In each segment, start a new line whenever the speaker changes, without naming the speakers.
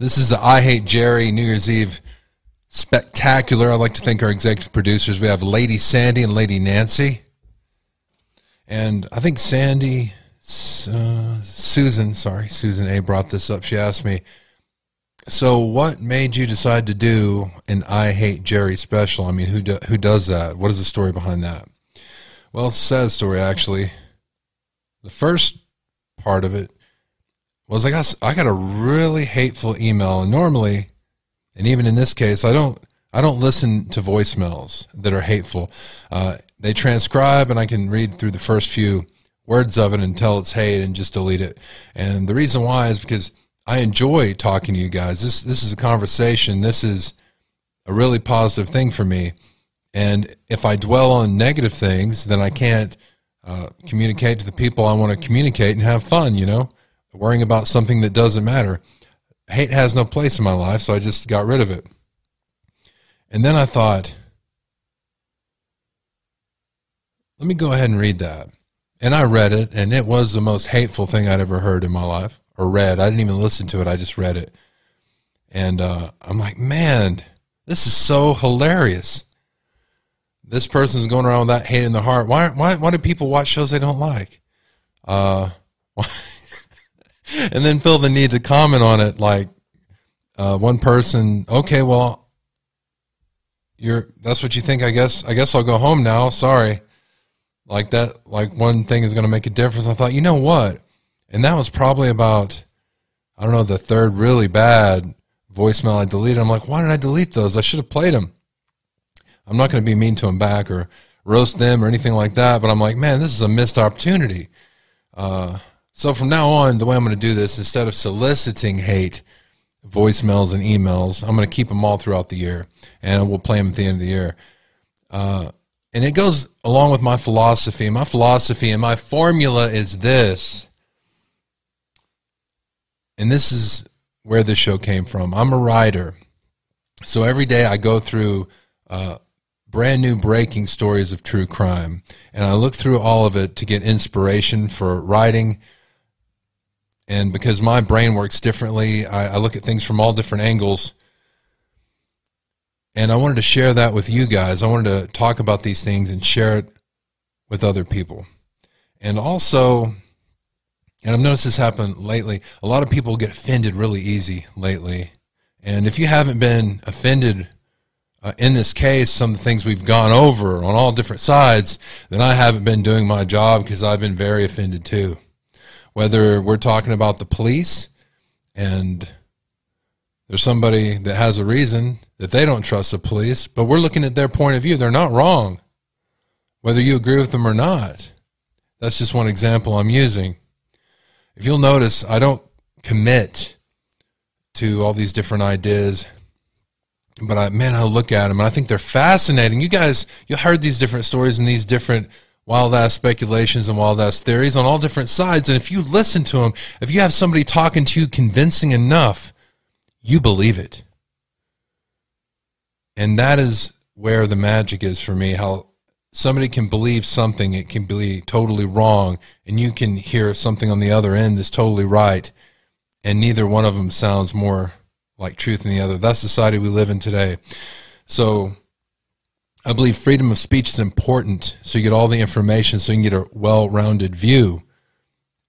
This is the I Hate Jerry New Year's Eve spectacular. I'd like to thank our executive producers. We have Lady Sandy and Lady Nancy. And I think Sandy, uh, Susan, sorry, Susan A brought this up. She asked me, so what made you decide to do an I Hate Jerry special? I mean, who do, who does that? What is the story behind that? Well, sad story actually. The first part of it was I got I got a really hateful email, and normally, and even in this case, I don't I don't listen to voicemails that are hateful. Uh, they transcribe, and I can read through the first few words of it and tell it's hate and just delete it. And the reason why is because I enjoy talking to you guys. This this is a conversation. This is a really positive thing for me. And if I dwell on negative things, then I can't uh, communicate to the people I want to communicate and have fun. You know, worrying about something that doesn't matter. Hate has no place in my life, so I just got rid of it. And then I thought, let me go ahead and read that. And I read it, and it was the most hateful thing I'd ever heard in my life or read. I didn't even listen to it, I just read it. And uh, I'm like, man, this is so hilarious. This person's going around with that hate in their heart. Why, why, why do people watch shows they don't like? Uh, and then feel the need to comment on it. Like uh, one person, okay, well, you're that's what you think. I guess I guess I'll go home now. Sorry, like that. Like one thing is going to make a difference. I thought, you know what? And that was probably about I don't know the third really bad voicemail I deleted. I'm like, why did I delete those? I should have played them. I'm not going to be mean to them back or roast them or anything like that. But I'm like, man, this is a missed opportunity. Uh, so from now on, the way I'm going to do this, instead of soliciting hate, voicemails and emails, I'm going to keep them all throughout the year, and we'll play them at the end of the year. Uh, and it goes along with my philosophy. My philosophy and my formula is this, and this is where this show came from. I'm a writer, so every day I go through. Uh, brand new breaking stories of true crime. And I look through all of it to get inspiration for writing, and because my brain works differently, I, I look at things from all different angles. And I wanted to share that with you guys. I wanted to talk about these things and share it with other people. And also, and I've noticed this happen lately, a lot of people get offended really easy lately. And if you haven't been offended uh, in this case, some of the things we've gone over on all different sides, then I haven't been doing my job because I've been very offended too whether we're talking about the police and there's somebody that has a reason that they don't trust the police, but we're looking at their point of view. They're not wrong, whether you agree with them or not. That's just one example I'm using. If you'll notice, I don't commit to all these different ideas, but I, man, I look at them and I think they're fascinating. You guys, you heard these different stories and these different wild ass speculations and wild ass theories on all different sides. And if you listen to them, if you have somebody talking to you convincing enough, you believe it. And that is where the magic is for me. How somebody can believe something, it can be totally wrong, and you can hear something on the other end that's totally right, and neither one of them sounds more like truth than the other. That's the society we live in today. So I believe freedom of speech is important so you get all the information so you can get a well rounded view.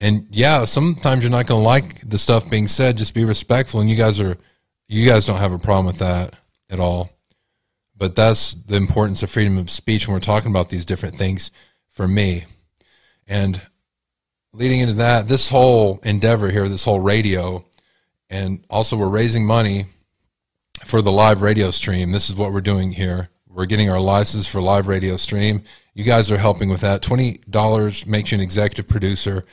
And yeah, sometimes you're not going to like the stuff being said. Just be respectful. And you guys are, you guys don't have a problem with that at all. But that's the importance of freedom of speech when we're talking about these different things for me. And leading into that, this whole endeavor here, this whole radio, and also we're raising money for the live radio stream. This is what we're doing here we're getting our license for live radio stream. You guys are helping with that. Twenty dollars makes you an executive producer.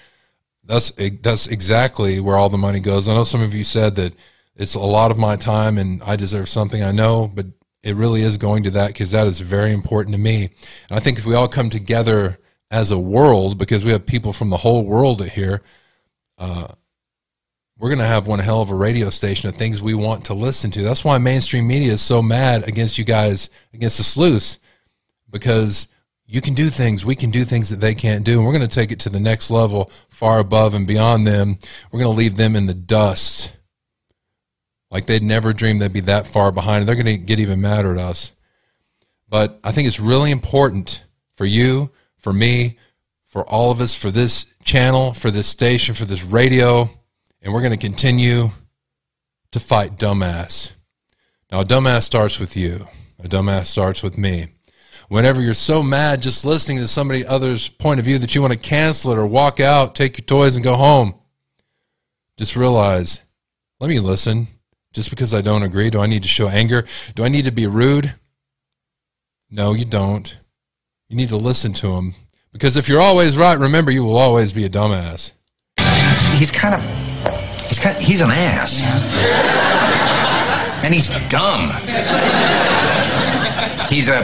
That's that's exactly where all the money goes. I know some of you said that it's a lot of my time and I deserve something. I know, but it really is going to that because that is very important to me. And I think if we all come together as a world, because we have people from the whole world here, uh, we're going to have one hell of a radio station of things we want to listen to. That's why mainstream media is so mad against you guys, against the sleuths, because you can do things, we can do things that they can't do. And we're going to take it to the next level, far above and beyond them. We're going to leave them in the dust like they'd never dreamed they'd be that far behind. They're going to get even madder at us. But I think it's really important for you, for me, for all of us, for this channel, for this station, for this radio, and we're going to continue to fight dumbass. Now, a dumbass starts with you. A dumbass starts with me. Whenever you're so mad just listening to somebody other's point of view that you want to cancel it or walk out, take your toys and go home, just realize, let me listen. Just because I don't agree, do I need to show anger? Do I need to be rude? No, you don't. You need to listen to them. Because if you're always right, remember you will always be a dumbass.
He's kind of he's kind he's an ass. And he's dumb. He's a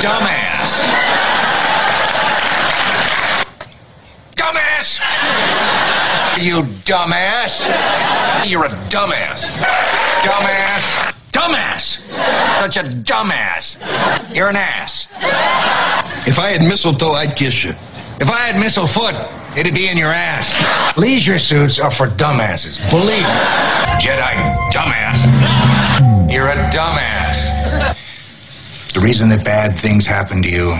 dumbass. Dumbass! You dumbass! You're a dumbass. Dumbass. Dumbass! Such a dumbass. You're an ass.
If I had mistletoe, I'd kiss you.
If I had missile foot, it'd be in your ass. Leisure suits are for dumbasses. Believe me. Jedi dumbass. You're a dumbass. The reason that bad things happen to you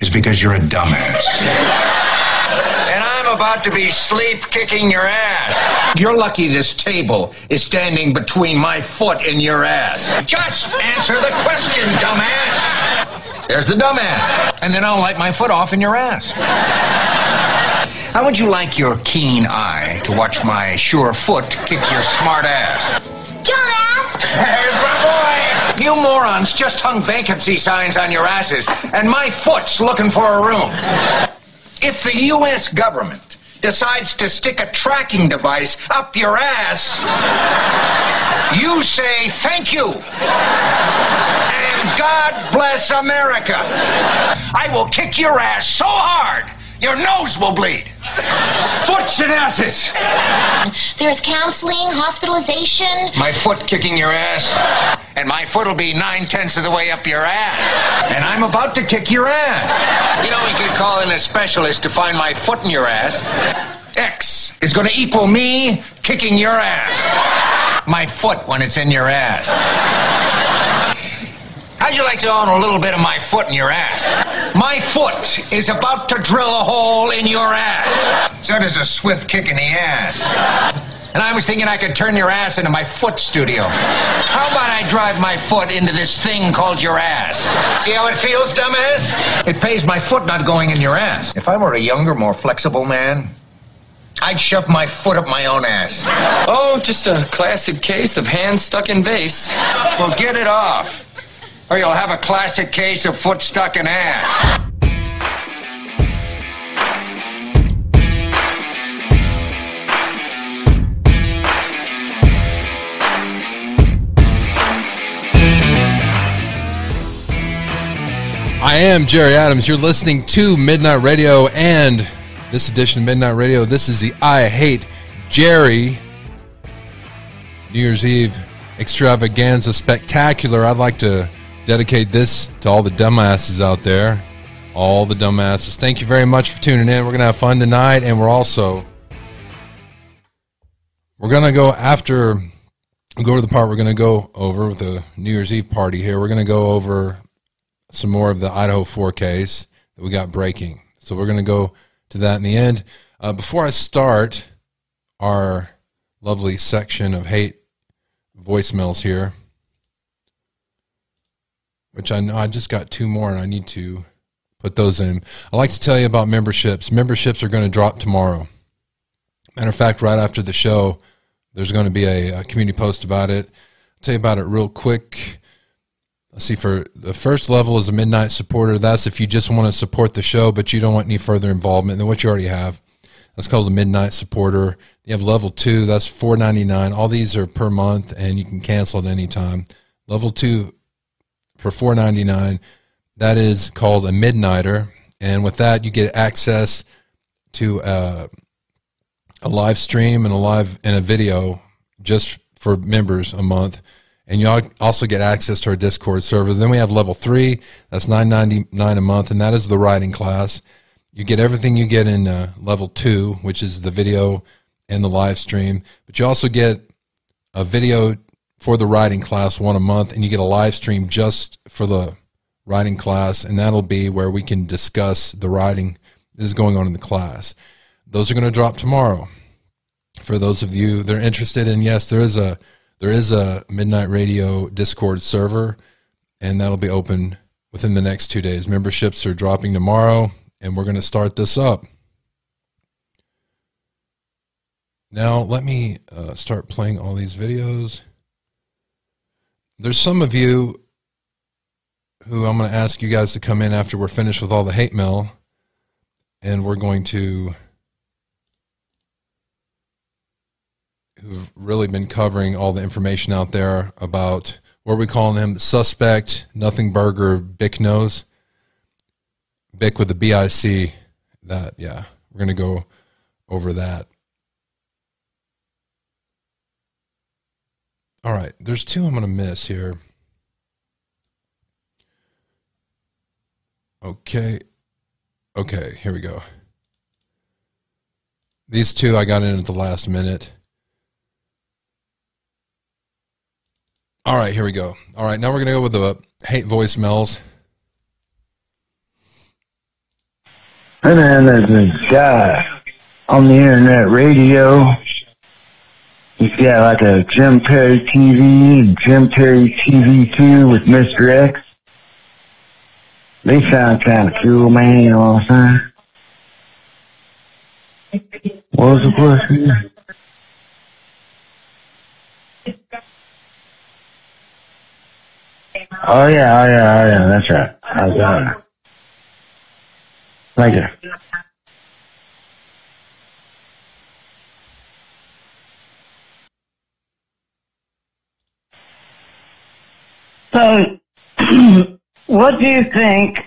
is because you're a dumbass. And I'm about to be sleep kicking your ass. You're lucky this table is standing between my foot and your ass. Just answer the question, dumbass. There's the dumbass. And then I'll light my foot off in your ass. How would you like your keen eye to watch my sure foot kick your smart ass?
Dumbass!
There's my boy! You morons just hung vacancy signs on your asses, and my foot's looking for a room. If the U.S. government decides to stick a tracking device up your ass, you say thank you. And God bless America. I will kick your ass so hard, your nose will bleed. Foots and asses.
There's counseling, hospitalization.
My foot kicking your ass, and my foot will be nine tenths of the way up your ass. And I'm about to kick your ass. You know, we could call in a specialist to find my foot in your ass. X is going to equal me kicking your ass. My foot when it's in your ass. How'd you like to own a little bit of my foot in your ass? My foot is about to drill a hole in your ass. So does a swift kick in the ass. And I was thinking I could turn your ass into my foot studio. How about I drive my foot into this thing called your ass? See how it feels, dumbass? It pays my foot not going in your ass. If I were a younger, more flexible man, I'd shove my foot up my own ass.
Oh, just a classic case of hand stuck in vase.
Well, get it off. Or you'll have a classic case of foot stuck in ass.
I am Jerry Adams. You're listening to Midnight Radio and this edition of Midnight Radio. This is the I Hate Jerry New Year's Eve extravaganza spectacular. I'd like to dedicate this to all the dumbasses out there. All the dumbasses. Thank you very much for tuning in. We're going to have fun tonight and we're also we're going to go after go to the part we're going to go over with the New Year's Eve party here. We're going to go over some more of the Idaho 4 case that we got breaking. So we're going to go to that in the end. Uh, before I start our lovely section of hate voicemails here, which I know I just got two more and I need to put those in. I like to tell you about memberships. Memberships are going to drop tomorrow. Matter of fact, right after the show, there's going to be a, a community post about it. I'll tell you about it real quick. Let's see, for the first level is a midnight supporter. That's if you just want to support the show, but you don't want any further involvement than what you already have. That's called a midnight supporter. You have level two, that's four ninety nine. All these are per month, and you can cancel at any time. Level two for four ninety nine. That is called a midnighter, and with that, you get access to uh, a live stream and a live and a video just for members a month and you also get access to our Discord server. Then we have level three, that's nine ninety nine a month, and that is the writing class. You get everything you get in uh, level two, which is the video and the live stream. But you also get a video for the writing class one a month, and you get a live stream just for the writing class, and that'll be where we can discuss the writing that is going on in the class. Those are going to drop tomorrow. For those of you that are interested in, yes, there is a there is a Midnight Radio Discord server, and that'll be open within the next two days. Memberships are dropping tomorrow, and we're going to start this up. Now, let me uh, start playing all these videos. There's some of you who I'm going to ask you guys to come in after we're finished with all the hate mail, and we're going to who've really been covering all the information out there about what are we calling him suspect nothing burger bic nose. Bic with the bic that yeah we're going to go over that. All right there's two i'm going to miss here. Okay okay here we go. These two i got in at the last minute All right, here we go. All right, now we're going to go with the hate voicemails.
Hey man, there's this guy on the internet radio. He's got like a Jim Perry TV Jim Perry TV 2 with Mr. X. They sound kind of cool, man, you know what I'm saying? What was the question? Oh yeah, oh yeah, oh yeah, that's right. I got it. Thank you. So, what do you think?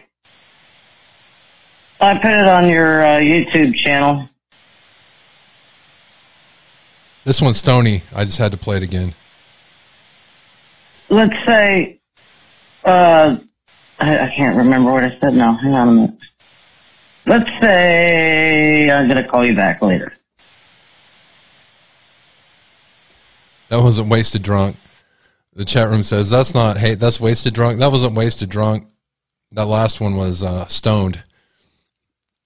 I put it on your uh, YouTube channel.
This one's Stony. I just had to play it again.
Let's say, uh, I, I can't remember what I said now. Hang on a minute. Let's say I'm gonna call you back later.
That wasn't wasted drunk. The chat room says that's not hate. That's wasted drunk. That wasn't wasted drunk. That last one was uh, stoned,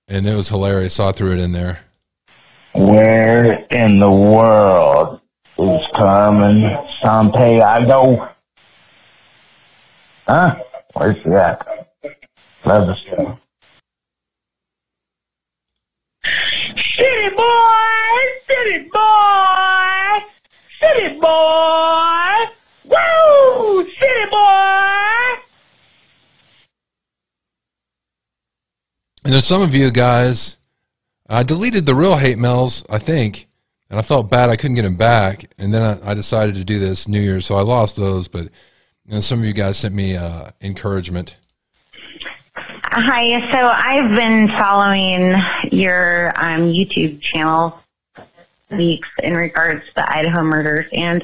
and it was hilarious. So I threw it in there.
Where in the world is Carmen Sandiego? Huh? Where's she at? Love the show. City boy! City boy! City boy! Woo! City boy!
And there's some of you guys. I deleted the real hate mails, I think, and I felt bad I couldn't get them back. And then I, I decided to do this New Year's, so I lost those. But know, some of you guys sent me uh, encouragement.
Hi. So I've been following your um, YouTube channel weeks in regards to the Idaho murders, and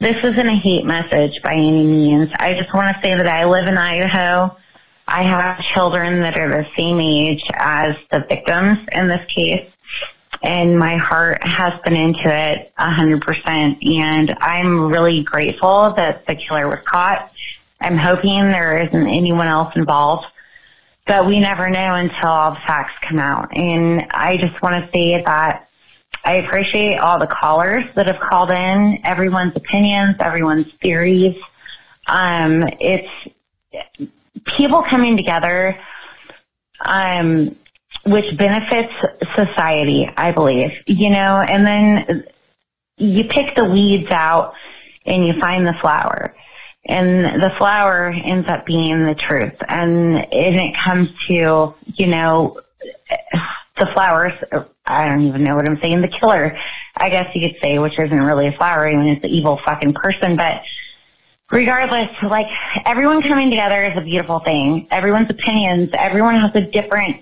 this isn't a hate message by any means. I just want to say that I live in Idaho. I have children that are the same age as the victims in this case, and my heart has been into it a hundred percent. And I'm really grateful that the killer was caught. I'm hoping there isn't anyone else involved but we never know until all the facts come out. And I just want to say that I appreciate all the callers that have called in, everyone's opinions, everyone's theories. Um, it's people coming together, um, which benefits society, I believe, you know, and then you pick the weeds out and you find the flower and the flower ends up being the truth. And, and it comes to, you know, the flowers, I don't even know what I'm saying, the killer, I guess you could say, which isn't really a flower, mean, it's an evil fucking person, but regardless, like everyone coming together is a beautiful thing. Everyone's opinions, everyone has a different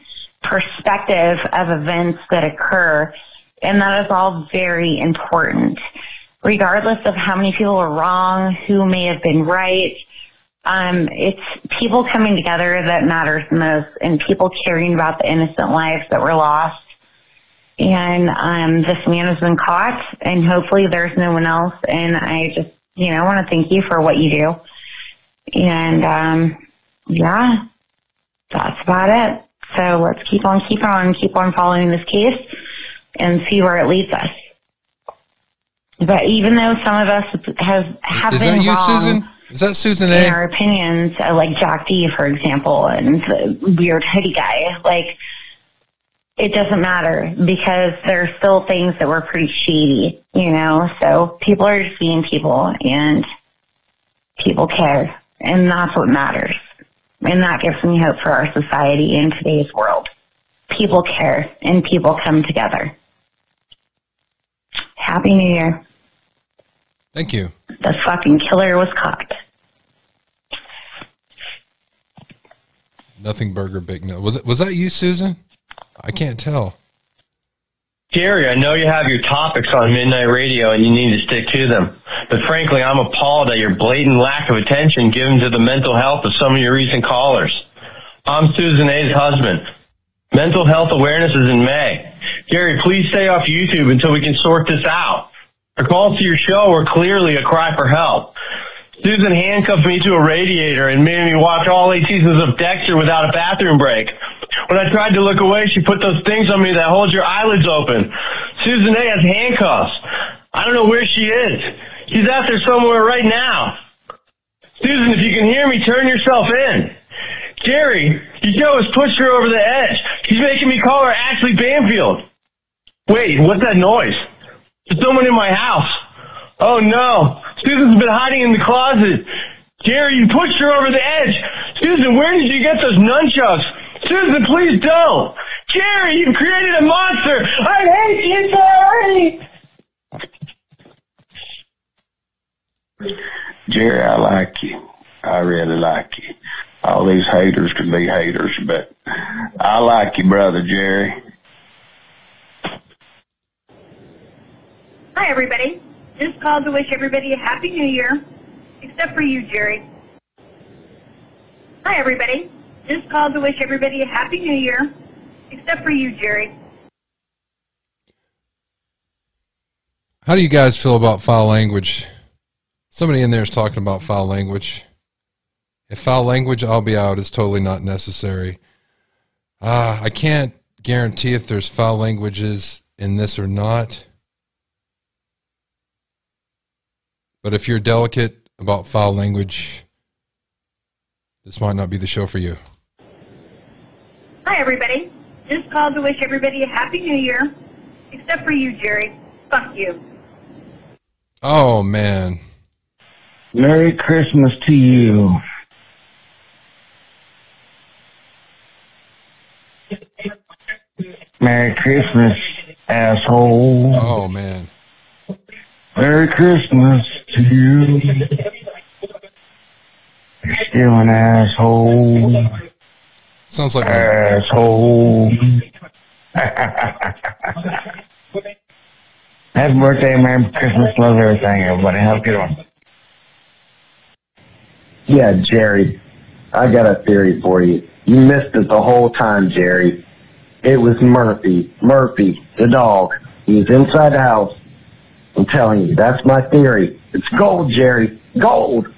perspective of events that occur, and that is all very important regardless of how many people were wrong, who may have been right. Um, it's people coming together that matters most and people caring about the innocent lives that were lost. And um, this man has been caught, and hopefully there's no one else. And I just, you know, I want to thank you for what you do. And um, yeah, that's about it. So let's keep on keeping on, keep on following this case, and see where it leads us. But even though some of us have have
Is
been
that you,
wrong
Susan? Is that Susan A?
in our opinions, uh, like Jack D, for example, and the weird hoodie guy, like it doesn't matter because there are still things that were pretty shady, you know. So people are just being people, and people care, and that's what matters, and that gives me hope for our society in today's world. People care, and people come together. Happy New Year.
Thank you.
The fucking killer was caught.
Nothing Burger Big No. Was, was that you, Susan? I can't tell.
Gary, I know you have your topics on Midnight Radio and you need to stick to them. But frankly, I'm appalled at your blatant lack of attention given to the mental health of some of your recent callers. I'm Susan A's husband. Mental health awareness is in May. Gary, please stay off YouTube until we can sort this out. Our calls to your show are clearly a cry for help. Susan handcuffed me to a radiator and made me watch all eight seasons of Dexter without a bathroom break. When I tried to look away, she put those things on me that hold your eyelids open. Susan A has handcuffs. I don't know where she is. She's out there somewhere right now. Susan, if you can hear me, turn yourself in. Gary, your show has pushed her over the edge. She's making me call her Ashley Banfield. Wait, what's that noise? There's someone in my house. Oh no. Susan's been hiding in the closet. Gary, you pushed her over the edge. Susan, where did you get those nunchucks? Susan, please don't. Gary, you've created a monster. I hate you, Gary.
Jerry, I like you. I really like you. All these haters can be haters, but I like you, brother Jerry.
Hi, everybody. Just called to wish everybody a Happy New Year, except for you, Jerry. Hi, everybody. Just called to wish everybody a Happy New Year, except for you, Jerry.
How do you guys feel about foul language? Somebody in there is talking about foul language. If foul language, I'll be out, is totally not necessary. Uh, I can't guarantee if there's foul languages in this or not. But if you're delicate about foul language, this might not be the show for you.
Hi, everybody. Just called to wish everybody a Happy New Year, except for you, Jerry. Fuck you.
Oh, man.
Merry Christmas to you. Merry Christmas, asshole.
Oh, man.
Merry Christmas to you. You're still an asshole.
Sounds like
asshole. Happy birthday, Merry Christmas, love everything, everybody. Have a good one.
Yeah, Jerry, I got a theory for you. You missed it the whole time, Jerry. It was Murphy. Murphy, the dog. He was inside the house. I'm telling you, that's my theory. It's gold, Jerry. Gold.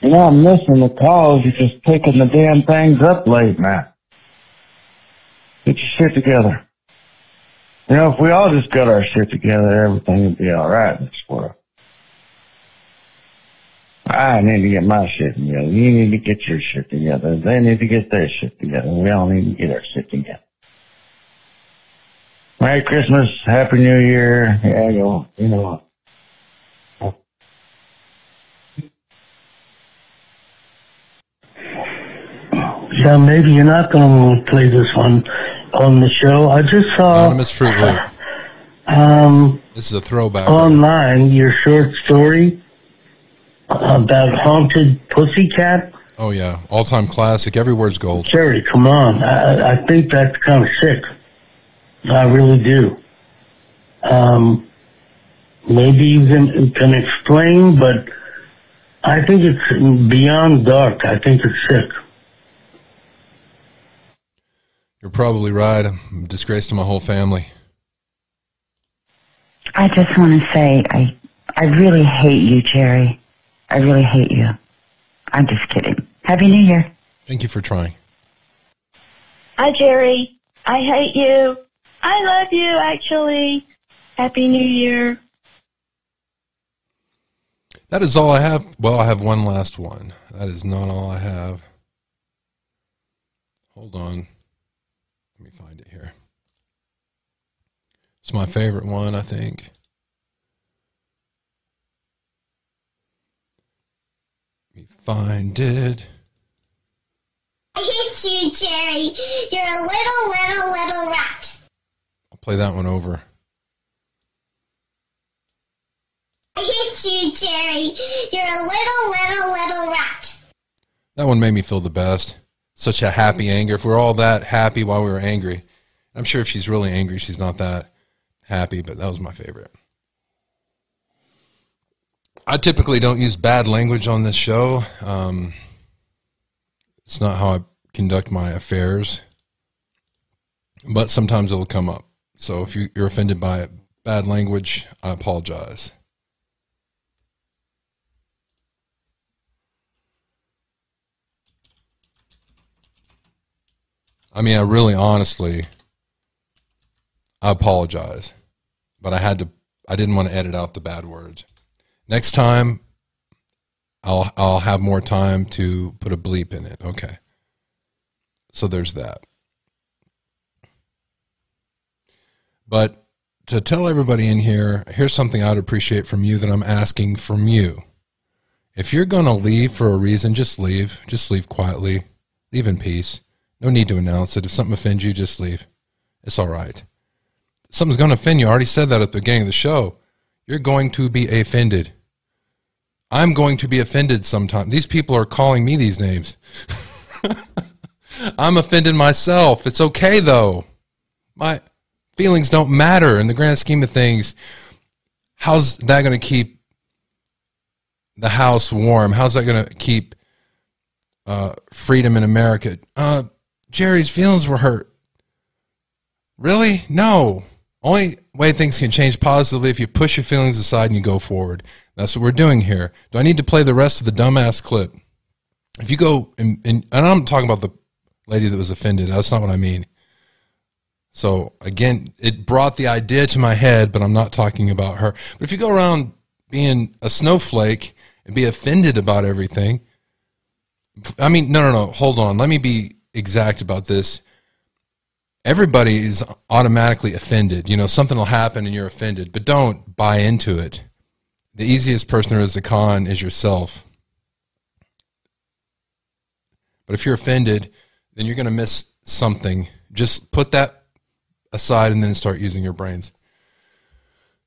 You know, I'm missing the calls. You're just picking the damn things up late, man. Get your shit together. You know, if we all just got our shit together, everything would be all right in this world. I need to get my shit together. You need to get your shit together. They need to get their shit together. We all need to get our shit together. Merry Christmas, Happy New Year. Yeah, you, you know.
Yeah, maybe you're not going to play this one on the show. I just saw
Anonymous Fruit Loop.
um,
This is a throwback.
online your short story about haunted pussycat.
Oh, yeah. All time classic. Every word's gold.
Jerry, come on. I, I think that's kind of sick. I really do. Um, maybe you can, can explain, but I think it's beyond dark. I think it's sick.
You're probably right. I'm a disgrace to my whole family.
I just want to say I I really hate you, Jerry. I really hate you. I'm just kidding. Happy New Year.
Thank you for trying.
Hi, Jerry. I hate you. I love you, actually. Happy New Year.
That is all I have. Well, I have one last one. That is not all I have. Hold on. Let me find it here. It's my favorite one, I think. Let me find it.
I hate you, Jerry. You're a little, little, little rat.
Play that one over.
I hate you, Jerry. You're a little, little, little rat.
That one made me feel the best. Such a happy anger. If we're all that happy while we were angry, I'm sure if she's really angry, she's not that happy, but that was my favorite. I typically don't use bad language on this show. Um, it's not how I conduct my affairs, but sometimes it'll come up. So if you, you're offended by bad language, I apologize. I mean, I really honestly, I apologize, but I had to, I didn't want to edit out the bad words. Next time, I'll, I'll have more time to put a bleep in it. Okay. So there's that. But to tell everybody in here, here's something I'd appreciate from you that I'm asking from you. If you're going to leave for a reason, just leave. Just leave quietly. Leave in peace. No need to announce it. If something offends you, just leave. It's all right. Something's going to offend you. I already said that at the beginning of the show. You're going to be offended. I'm going to be offended sometime. These people are calling me these names. I'm offended myself. It's okay though. My feelings don't matter in the grand scheme of things. How's that going to keep the house warm? How's that going to keep uh, freedom in America? Uh, Jerry's feelings were hurt. Really? No. Only way things can change positively if you push your feelings aside and you go forward. That's what we're doing here. Do I need to play the rest of the dumbass clip? If you go and, and, and I'm talking about the lady that was offended. That's not what I mean. So again, it brought the idea to my head, but I'm not talking about her. But if you go around being a snowflake and be offended about everything, I mean, no, no, no. Hold on. Let me be exact about this. Everybody is automatically offended. You know, something will happen and you're offended, but don't buy into it. The easiest person there is to con is yourself. But if you're offended, then you're going to miss something. Just put that aside and then start using your brains.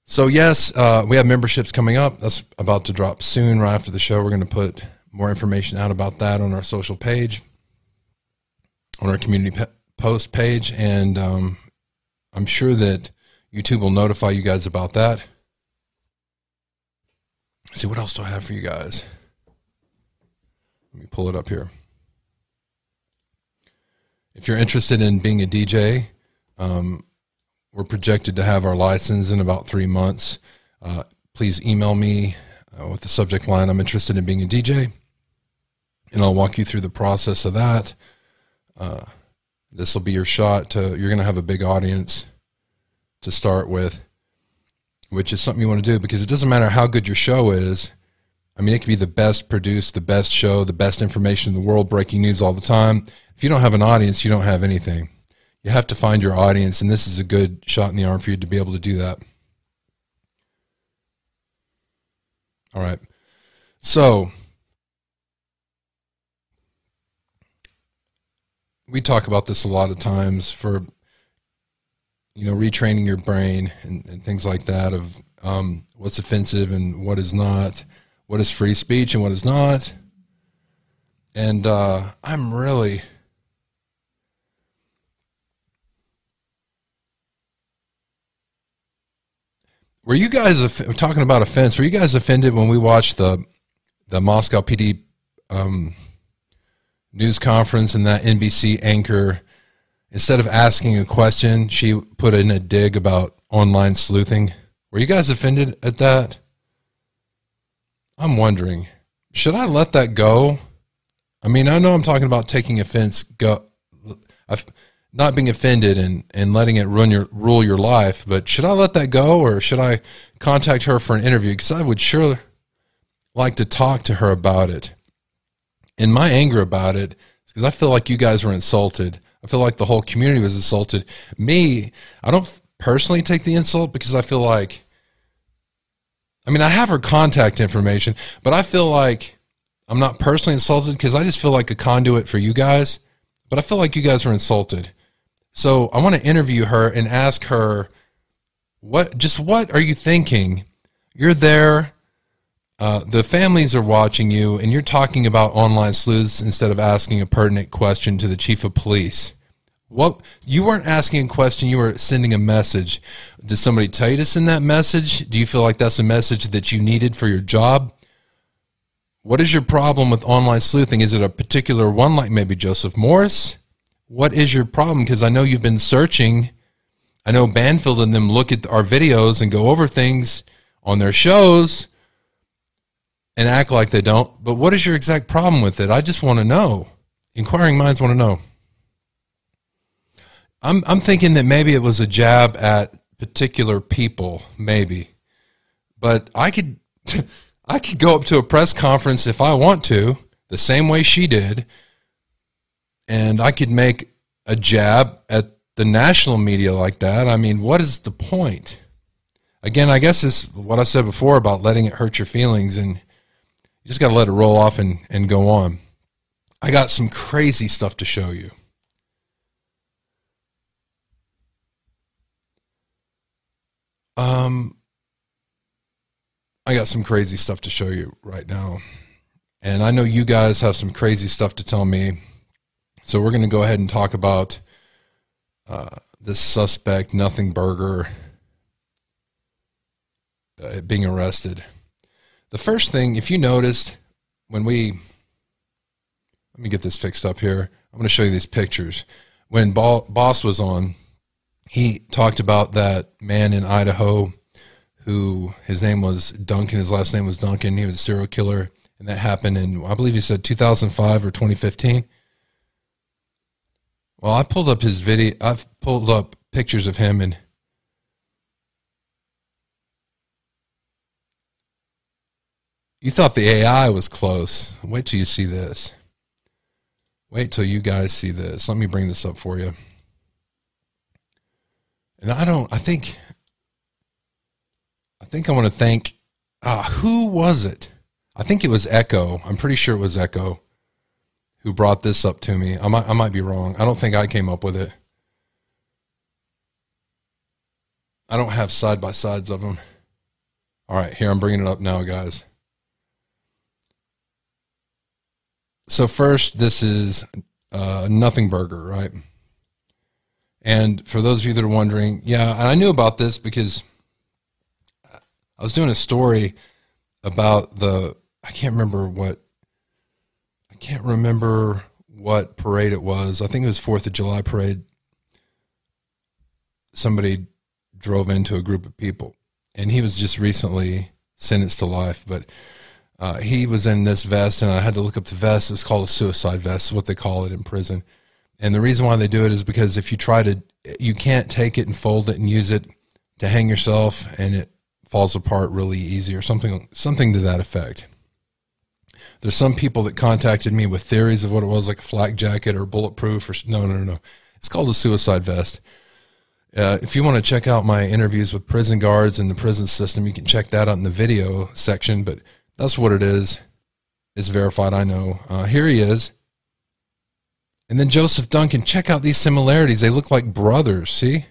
So, yes, uh, we have memberships coming up. That's about to drop soon, right after the show. We're going to put more information out about that on our social page, on our community pe- post page. And um, I'm sure that YouTube will notify you guys about that. Let's see, what else do I have for you guys? Let me pull it up here. If you're interested in being a DJ, um, we're projected to have our license in about three months. Uh, please email me uh, with the subject line I'm interested in being a DJ, and I'll walk you through the process of that. Uh, this will be your shot to, you're going to have a big audience to start with, which is something you want to do because it doesn't matter how good your show is. I mean, it can be the best produced, the best show, the best information in the world, breaking news all the time. If you don't have an audience, you don't have anything. You have to find your audience, and this is a good shot in the arm for you to be able to do that. All right. So, we talk about this a lot of times for, you know, retraining your brain and, and things like that of um, what's offensive and what is not what is free speech and what is not. And uh, I'm really. Were you guys talking about offense? Were you guys offended when we watched the the Moscow PD um, news conference and that NBC anchor instead of asking a question, she put in a dig about online sleuthing. Were you guys offended at that? I'm wondering, should I let that go? I mean, I know I'm talking about taking offense, go, I've, not being offended and, and letting it run your rule your life, but should I let that go or should I contact her for an interview? Because I would sure like to talk to her about it. And my anger about it is because I feel like you guys were insulted. I feel like the whole community was insulted. Me, I don't personally take the insult because I feel like, I mean, I have her contact information, but I feel like I'm not personally insulted because I just feel like a conduit for you guys. But I feel like you guys were insulted. So I want to interview her and ask her what just what are you thinking? You're there. Uh, the families are watching you, and you're talking about online sleuths instead of asking a pertinent question to the chief of police. What you weren't asking a question, you were sending a message. Did somebody tell you to send that message? Do you feel like that's a message that you needed for your job? What is your problem with online sleuthing? Is it a particular one, like maybe Joseph Morris? What is your problem? Because I know you've been searching. I know Banfield and them look at our videos and go over things on their shows and act like they don't. But what is your exact problem with it? I just want to know. Inquiring minds want to know. I'm I'm thinking that maybe it was a jab at particular people, maybe. But I could I could go up to a press conference if I want to, the same way she did, and I could make a jab at the national media like that. I mean, what is the point? Again, I guess it's what I said before about letting it hurt your feelings and you just got to let it roll off and, and go on. I got some crazy stuff to show you. Um, I got some crazy stuff to show you right now. And I know you guys have some crazy stuff to tell me. So we're going to go ahead and talk about uh, this suspect, Nothing Burger, uh, being arrested. The first thing, if you noticed, when we, let me get this fixed up here. I'm going to show you these pictures. When Baws was on, he talked about that man in Idaho who his name was Duncan. His last name was Duncan. He was a serial killer, and that happened in I believe he said 2005 or 2015. Well, I pulled up his video. I've pulled up pictures of him, and you thought the AI was close. Wait till you see this. Wait till you guys see this. Let me bring this up for you. And I don't. I think I think I want to thank, uh, who was it? I think it was Echo. I'm pretty sure it was Echo who brought this up to me. I might, I might be wrong. I don't think I came up with it. I don't have side by sides of them. All right, here I'm bringing it up now, guys. So first, this is uh, Nothing Burger, right? And for those of you that are wondering, yeah, and I knew about this because I was doing a story about the I can't remember what can't remember what parade it was. I think it was Fourth of July parade. Somebody drove into a group of people, and he was just recently sentenced to life. But uh, he was in this vest, and I had to look up the vest. It's called a suicide vest, is what they call it in prison. And the reason why they do it is because if you try to, you can't take it and fold it and use it to hang yourself, and it falls apart really easy or something something to that effect. There's some people that contacted me with theories of what it was, like a flak jacket or bulletproof or no, no, no, no. It's called a suicide vest. Uh, if you want to check out my interviews with prison guards in the prison system, you can check that out in the video section. But that's what it is. It's verified. I know. Uh, here he is. And then Joseph Duncan. Check out these similarities. They look like brothers. See?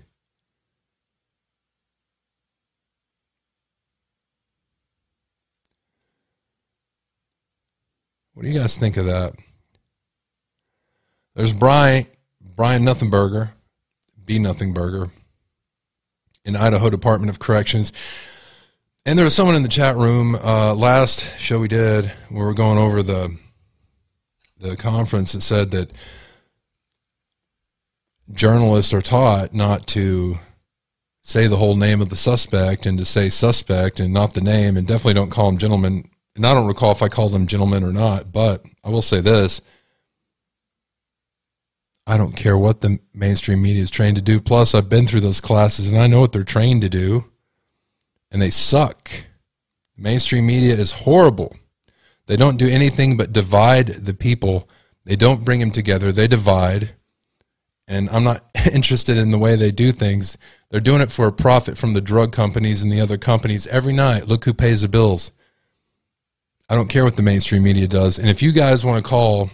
What do you guys think of that? There's Bryan, Bryan Nothingburger, B Nothingburger, in Idaho Department of Corrections. And there was someone in the chat room uh, last show we did where we we're going over the the conference that said that journalists are taught not to say the whole name of the suspect and to say suspect and not the name, and definitely don't call him gentlemen. And I don't recall if I called him gentlemen or not, but I will say this. I don't care what the mainstream media is trained to do. Plus, I've been through those classes and I know what they're trained to do, and they suck. Mainstream media is horrible. They don't do anything but divide the people. They don't bring them together. They divide. And I'm not interested in the way they do things. They're doing it for a profit from the drug companies and the other companies every night. Look who pays the bills. I don't care what the mainstream media does. And if you guys want to call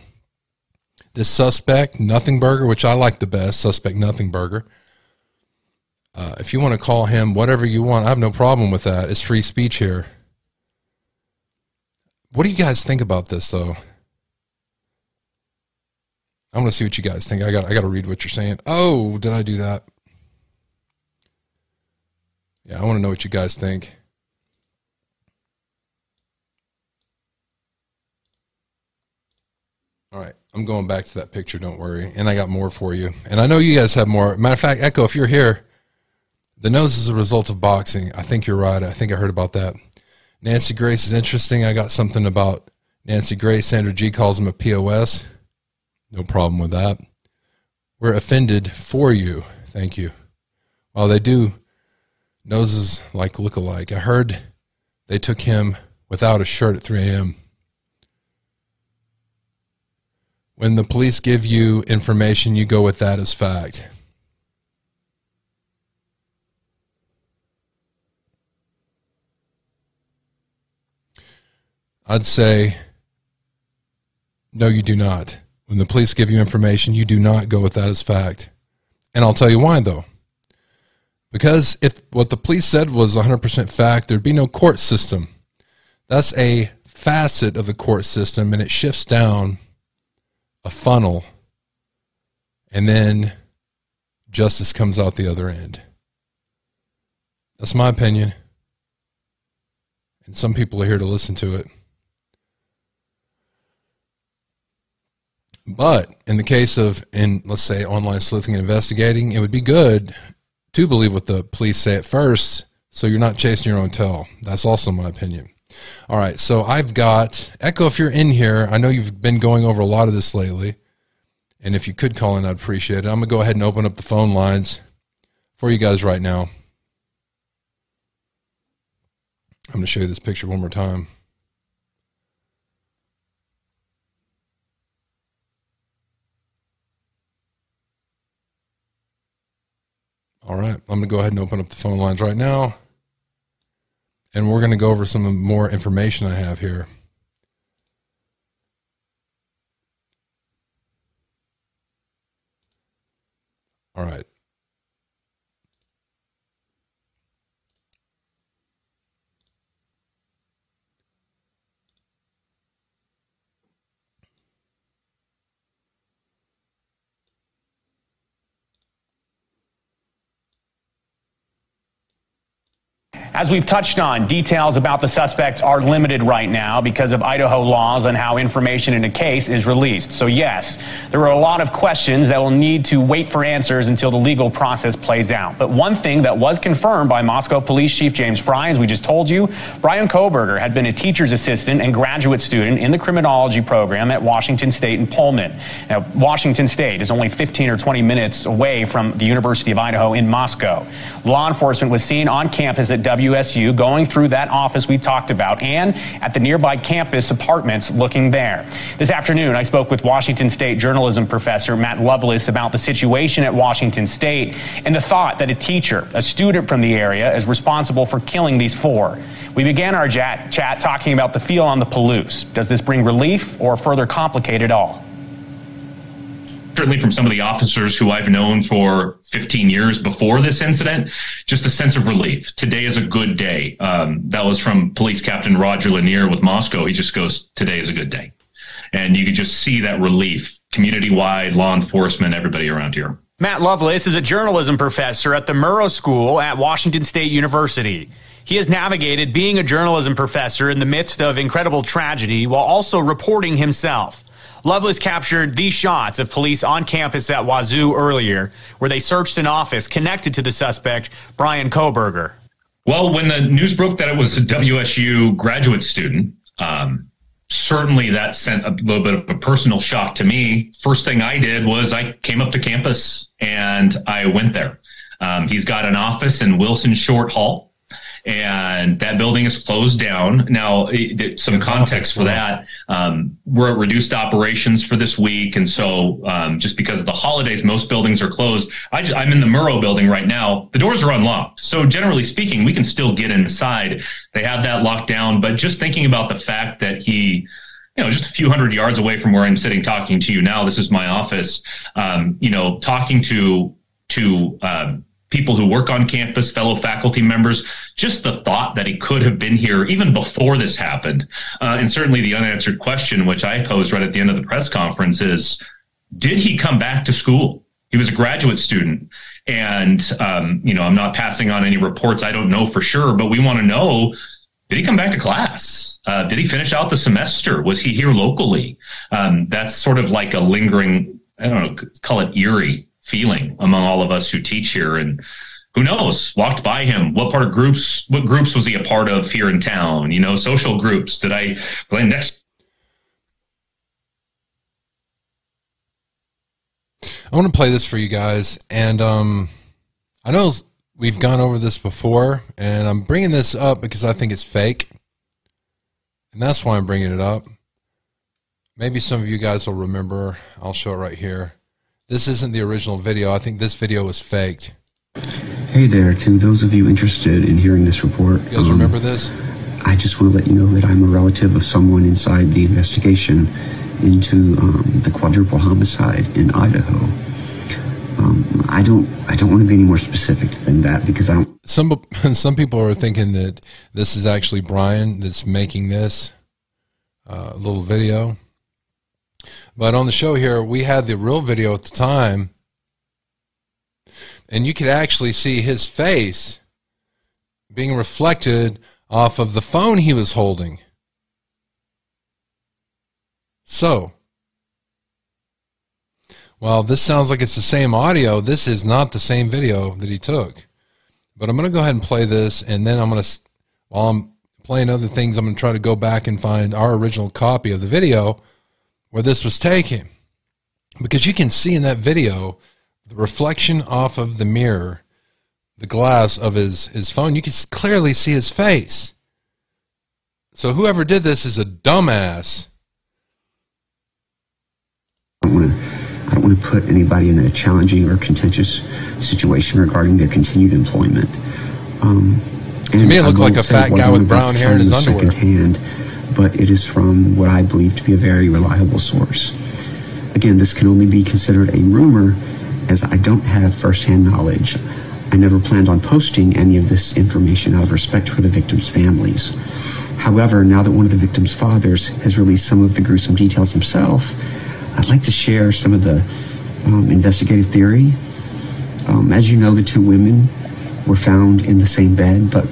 this suspect Nothing Burger, which I like the best, suspect Nothing Burger, uh, if you want to call him whatever you want, I have no problem with that. It's free speech here. What do you guys think about this, though? I want to see what you guys think. I got I got to read what you're saying. Oh, did I do that? Yeah, I want to know what you guys think. All right, I'm going back to that picture. Don't worry, and I got more for you. And I know you guys have more. Matter of fact, Echo, if you're here, the nose is a result of boxing. I think you're right. I think I heard about that. Nancy Grace is interesting. I got something about Nancy Grace. Sandra G calls him a POS. No problem with that. We're offended for you. Thank you. Well, they do noses like look alike. I heard they took him without a shirt at 3 a.m. When the police give you information, you go with that as fact. I'd say, no, you do not. When the police give you information, you do not go with that as fact. And I'll tell you why, though. Because if what the police said was 100% fact, there'd be no court system. That's a facet of the court system, and it shifts down a funnel, and then justice comes out the other end. That's my opinion. And some people are here to listen to it. But in the case of, in let's say, online sleuthing and investigating, it would be good to believe what the police say at first, so you're not chasing your own tail. That's also my opinion. All right, so I've got Echo. If you're in here, I know you've been going over a lot of this lately, and if you could call in, I'd appreciate it. I'm gonna go ahead and open up the phone lines for you guys right now. I'm gonna show you this picture one more time. All right, I'm going to go ahead and open up the phone lines right now. And we're going to go over some more information I have here. All right.
As we've touched on, details about the suspect are limited right now because of Idaho laws on how information in a case is released. So, yes, there are a lot of questions that will need to wait for answers until the legal process plays out. But one thing that was confirmed by Moscow Police Chief James Fry, as we just told you, Bryan Kohberger had been a teacher's assistant and graduate student in the criminology program at Washington State in Pullman. Now, Washington State is only 15 or 20 minutes away from the University of Idaho in Moscow. Law enforcement was seen on campus at W. WSU, going through that office we talked about, and at the nearby campus apartments looking there. This afternoon, I spoke with Washington State journalism professor Matt Lovelace about the situation at Washington State and the thought that a teacher, a student from the area, is responsible for killing these four. We began our chat, chat talking about the feel on the Palouse. Does this bring relief or further complicate it all?
Certainly from some of the officers who I've known for 15 years before this incident, just a sense of relief. Today is a good day. Um, that was from Police Captain Roger Lanier with Moscow. He just goes, "Today is a good day," and you could just see that relief, community-wide, law enforcement, everybody around here.
Matt Lovelace is a journalism professor at the Murrow School at Washington State University. He has navigated being a journalism professor in the midst of incredible tragedy while also reporting himself. Lovelace captured these shots of police on campus at Wazoo earlier, where they searched an office connected to the suspect, Bryan Kohberger.
Well, when the news broke that it was a WSU graduate student, um, certainly that sent a little bit of a personal shock to me. First thing I did was I came up to campus and I went there. Um, he's got an office in Wilson Short Hall and that building is closed down. Now, some context for that. Um, we're at reduced operations for this week, and so um, just because of the holidays, most buildings are closed. I am in the Murrow building right now. The doors are unlocked, so generally speaking, we can still get inside. They have that locked down, but just thinking about the fact that he you know, just a few hundred yards away from where I'm sitting talking to you now. This is my office. Um, you know, talking to to um, people who work on campus, fellow faculty members, just the thought that he could have been here even before this happened. Uh, and certainly the unanswered question, which I posed right at the end of the press conference, is did he come back to school? He was a graduate student. And, um, you know, I'm not passing on any reports. I don't know for sure, but we want to know did he come back to class? Uh, did he finish out the semester? Was he here locally? Um, that's sort of like a lingering, I don't know, call it eerie feeling among all of us who teach here. And who knows? Walked by him. What part of groups what groups was he a part of here in town? You know social groups. Did i play next.
I want to play this for you guys. And um i know we've gone over this before and i'm bringing this up because i think it's fake. And that's why i'm bringing it up. Maybe some of you guys will remember. I'll show it right here this isn't the original video. I think this video was faked.
Hey there, to those of you interested in hearing this report.
You guys um, remember this?
I just want to let you know that I'm a relative of someone inside the investigation into um, the quadruple homicide in Idaho. Um, I don't. I don't want to be any more specific than that because I don't.
Some some people are thinking that this is actually Bryan that's making this uh, little video. But on the show here, we had the real video at the time, and you could actually see his face being reflected off of the phone he was holding. So, well, this sounds like it's the same audio. This is not the same video that he took. But I'm going to go ahead and play this, and then I'm going to, while I'm playing other things, I'm going to try to go back and find our original copy of the video where this was taken because you can see in that video the reflection off of the mirror the glass of his his phone you can clearly see his face so whoever did this is a dumbass
I don't want to I don't want to put anybody in a challenging or contentious situation regarding their continued employment. Um,
to me, it looked like a fat guy with brown hair in his underwear.
Hand, but it is from what I believe to be a very reliable source. Again, this can only be considered a rumor as I don't have firsthand knowledge. I never planned on posting any of this information out of respect for the victims' families. However, now that one of the victims' fathers has released some of the gruesome details himself, I'd like to share some of the um, investigative theory. Um, as you know, the two women were found in the same bed, but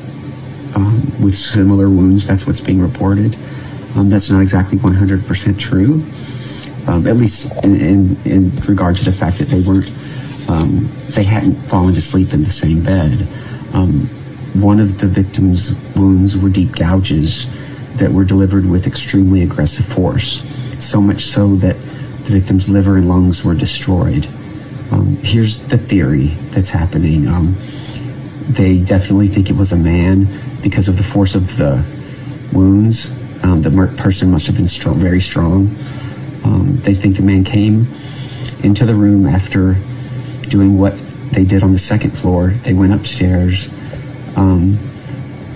um, with similar wounds. That's what's being reported. Um, that's not exactly 100% true, um, at least in, in, in, regard to the fact that they weren't, um, they hadn't fallen to sleep in the same bed. Um, one of the victim's wounds were deep gouges that were delivered with extremely aggressive force, so much so that the victim's liver and lungs were destroyed. Um, here's the theory that's happening. They definitely think it was a man because of the force of the wounds. Um, the person must have been strong, very strong. Um, they think the man came into the room after doing what they did on the second floor. They went upstairs. Um,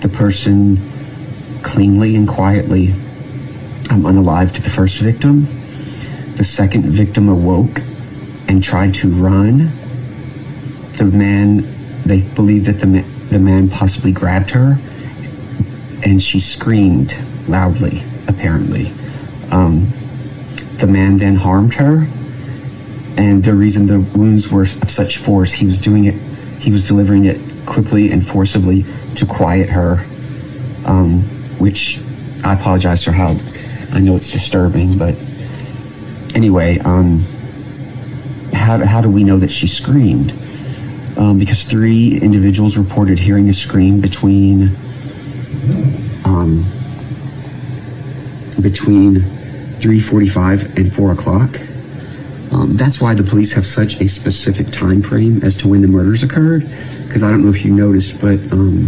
the person cleanly and quietly um, unalived the first victim. The second victim awoke and tried to run. The man, they believe that the, the man possibly grabbed her and she screamed loudly, apparently. Um, the man then harmed her, and the reason the wounds were of such force, he was doing it, he was delivering it quickly and forcibly to quiet her, um, which I apologize for how I know it's disturbing, but anyway, um, how, how do we know that she screamed? Um, because three individuals reported hearing a scream between um, between 3:45 and 4 o'clock. Um, that's why the police have such a specific time frame as to when the murders occurred. Because I don't know if you noticed, but um,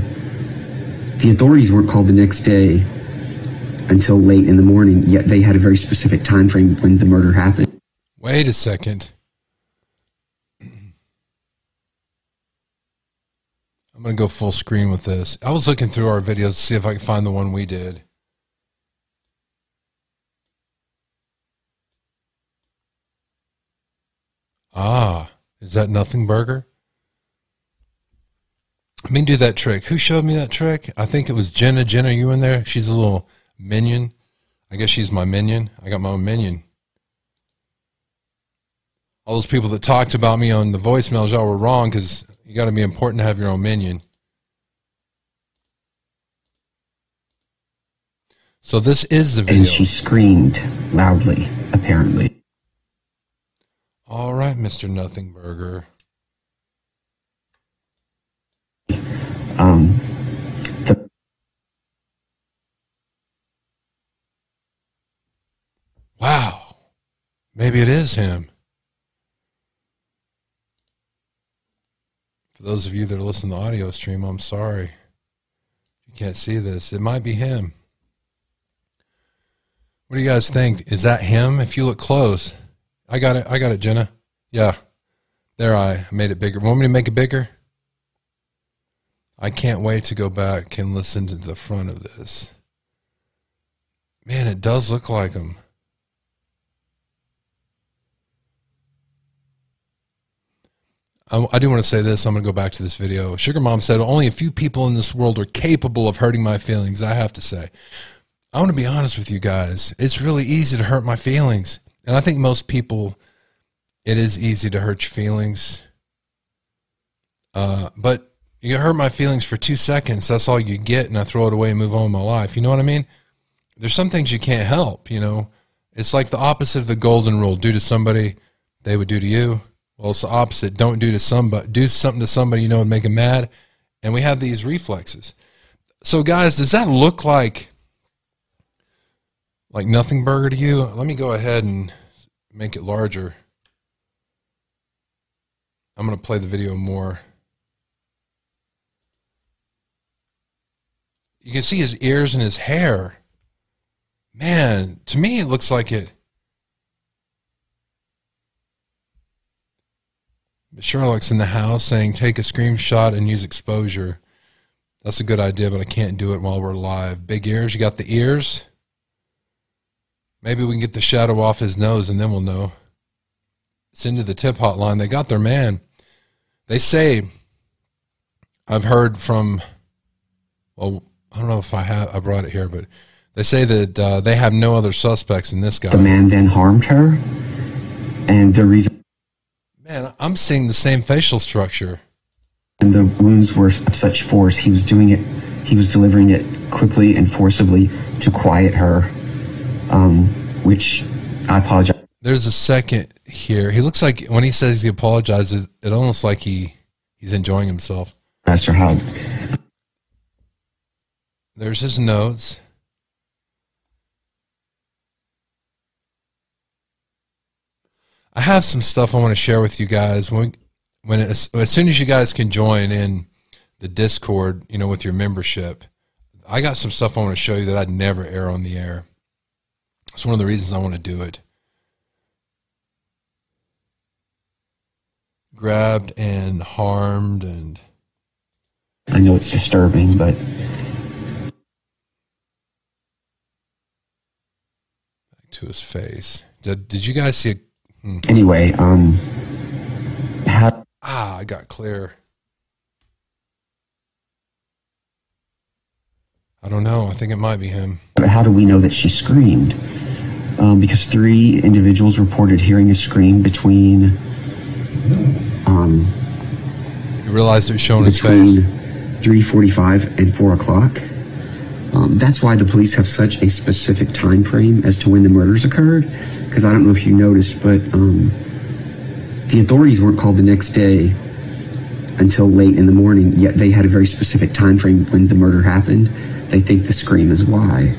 the authorities weren't called the next day until late in the morning. Yet they had a very specific time frame when the murder happened.
Wait a second. I'm going to go full screen with this. I was looking through our videos to see if I can find the one we did. Ah, is that nothing burger? Let me do that trick. Who showed me that trick? I think it was Jenna. Jenna, you in there? She's a little minion. I guess she's my minion. I got my own minion. All those people that talked about me on the voicemails, y'all were wrong because you got to be important to have your own minion. So this is the video.
And she screamed loudly, apparently.
All right, Mr. Nothing Burger.
Um, the
Wow. Maybe it is him. Those of you that are listening to the audio stream, I'm sorry. You can't see this. It might be him. What do you guys think? Is that him? If you look close. I got it. I got it, Jenna. Yeah. There I made it bigger. Want me to make it bigger? I can't wait to go back and listen to the front of this. Man, it does look like him. I, I do want to say this. I'm going to go back to this video. Sugar Mom said, Only a few people in this world are capable of hurting my feelings. I have to say. I want to be honest with you guys. It's really easy to hurt my feelings. And I think most people, it is easy to hurt your feelings. Uh, but you hurt my feelings for two seconds. That's all you get. And I throw it away and move on with my life. You know what I mean? There's some things you can't help, you know? It's like the opposite of the golden rule do to somebody, they would do to you. Well, it's the opposite. Don't do to somebody, do something to somebody you know and make them mad. And we have these reflexes. So, guys, does that look like like nothing burger to you? Let me go ahead and make it larger. I'm going to play the video more. You can see his ears and his hair. Man, to me, it looks like it. Sherlock's in the house saying, take a screenshot and use exposure. That's a good idea, but I can't do it while we're live. Big ears, you got the ears? Maybe we can get the shadow off his nose and then we'll know. Send to the tip hotline. They got their man. They say, I've heard from, well, I don't know if I have, I brought it here, but they say that uh, they have no other suspects in this guy.
The man then harmed her, and the reason.
Man, I'm seeing the same facial structure.
And the wounds were of such force. He was doing it. He was delivering it quickly and forcibly to quiet her, um, which I apologize.
There's a second here. He looks like when he says he apologizes, it almost like he he's enjoying himself.
Master how
There's his notes. I have some stuff I want to share with you guys when when as, as soon as you guys can join in the Discord, you know, with your membership. I got some stuff I want to show you that I'd never air on the air. It's one of the reasons I want to do it. Grabbed and harmed and
I know it's disturbing, but
to his face. Did, did you guys see? A, hmm.
anyway, um, how
Ah, I got clear. I don't know. I think it might be him.
But how do we know that she screamed? Um, because three individuals reported hearing a scream between. Um,
You realized it was showing his
between
face.
3:45 and 4 o'clock. Um, that's why the police have such a specific time frame as to when the murders occurred. Because I don't know if you noticed, but um, the authorities weren't called the next day until late in the morning. Yet they had a very specific time frame when the murder happened. They think the scream is why.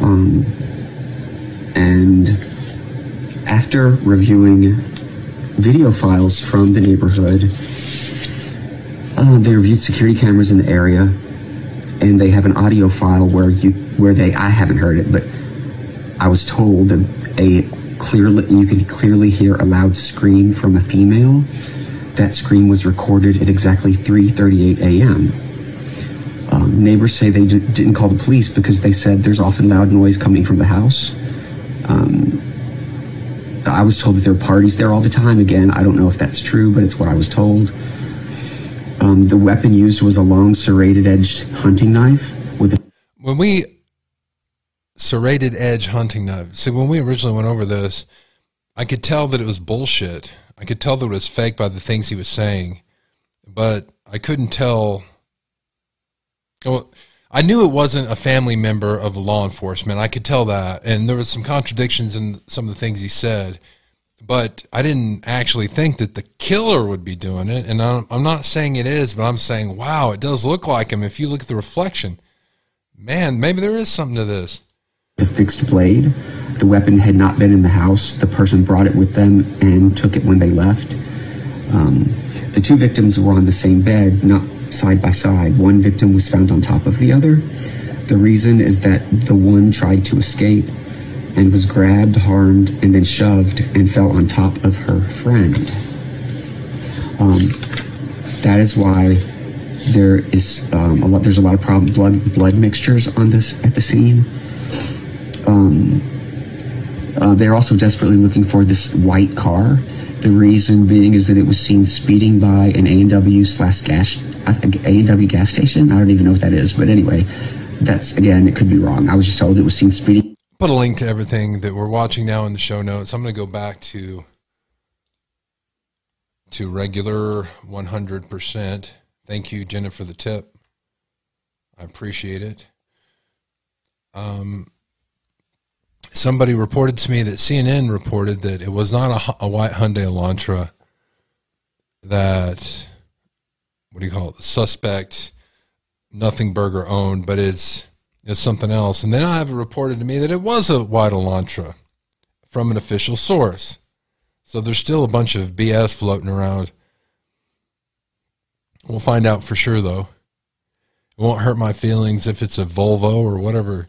Um, and after reviewing video files from the neighborhood, uh, they reviewed security cameras in the area, and they have an audio file where you where they I haven't heard it, but I was told that a clearly you can clearly hear a loud scream from a female. That scream was recorded at exactly 3:38 a.m. Um, neighbors say they d- didn't call the police because they said there's often loud noise coming from the house. Um, I was told that there are parties there all the time. Again, I don't know if that's true, but it's what I was told. Um, the weapon used was a long serrated edged hunting knife with a
when we serrated edge hunting knife. See, when we originally went over this, I could tell that it was bullshit. I could tell that it was fake by the things he was saying, but I couldn't tell. Well, I knew it wasn't a family member of law enforcement. I could tell that, and there was some contradictions in some of the things he said. But I didn't actually think that the killer would be doing it, and I'm, I'm not saying it is, but I'm saying, wow, it does look like him. If you look at the reflection, man, maybe there is something to this.
A fixed blade. The weapon had not been in the house. The person brought it with them and took it when they left. Um, the two victims were on the same bed, not side by side. One victim was found on top of the other. The reason is that the one tried to escape and was grabbed, harmed, and then shoved and fell on top of her friend. Um, that is why there is um, a lot. There's a lot of problem blood blood mixtures on this at the scene. Um, uh, they're also desperately looking for this white car. The reason being is that it was seen speeding by an A&W slash gas A&W gas station. I don't even know what that is, but anyway, that's again, it could be wrong. I was just told it was seen speeding.
Put a link to everything that we're watching now in the show notes. I'm going to go back to to regular 100%. Thank you, Jenna, for the tip. I appreciate it. Um, somebody reported to me that CNN reported that it was not a, a white Hyundai Elantra that what do you call it? The suspect nothing burger owned, but it's it's something else. And then I have it reported to me that it was a white Elantra from an official source. So there's still a bunch of BS floating around. We'll find out for sure though. It won't hurt my feelings if it's a Volvo or whatever,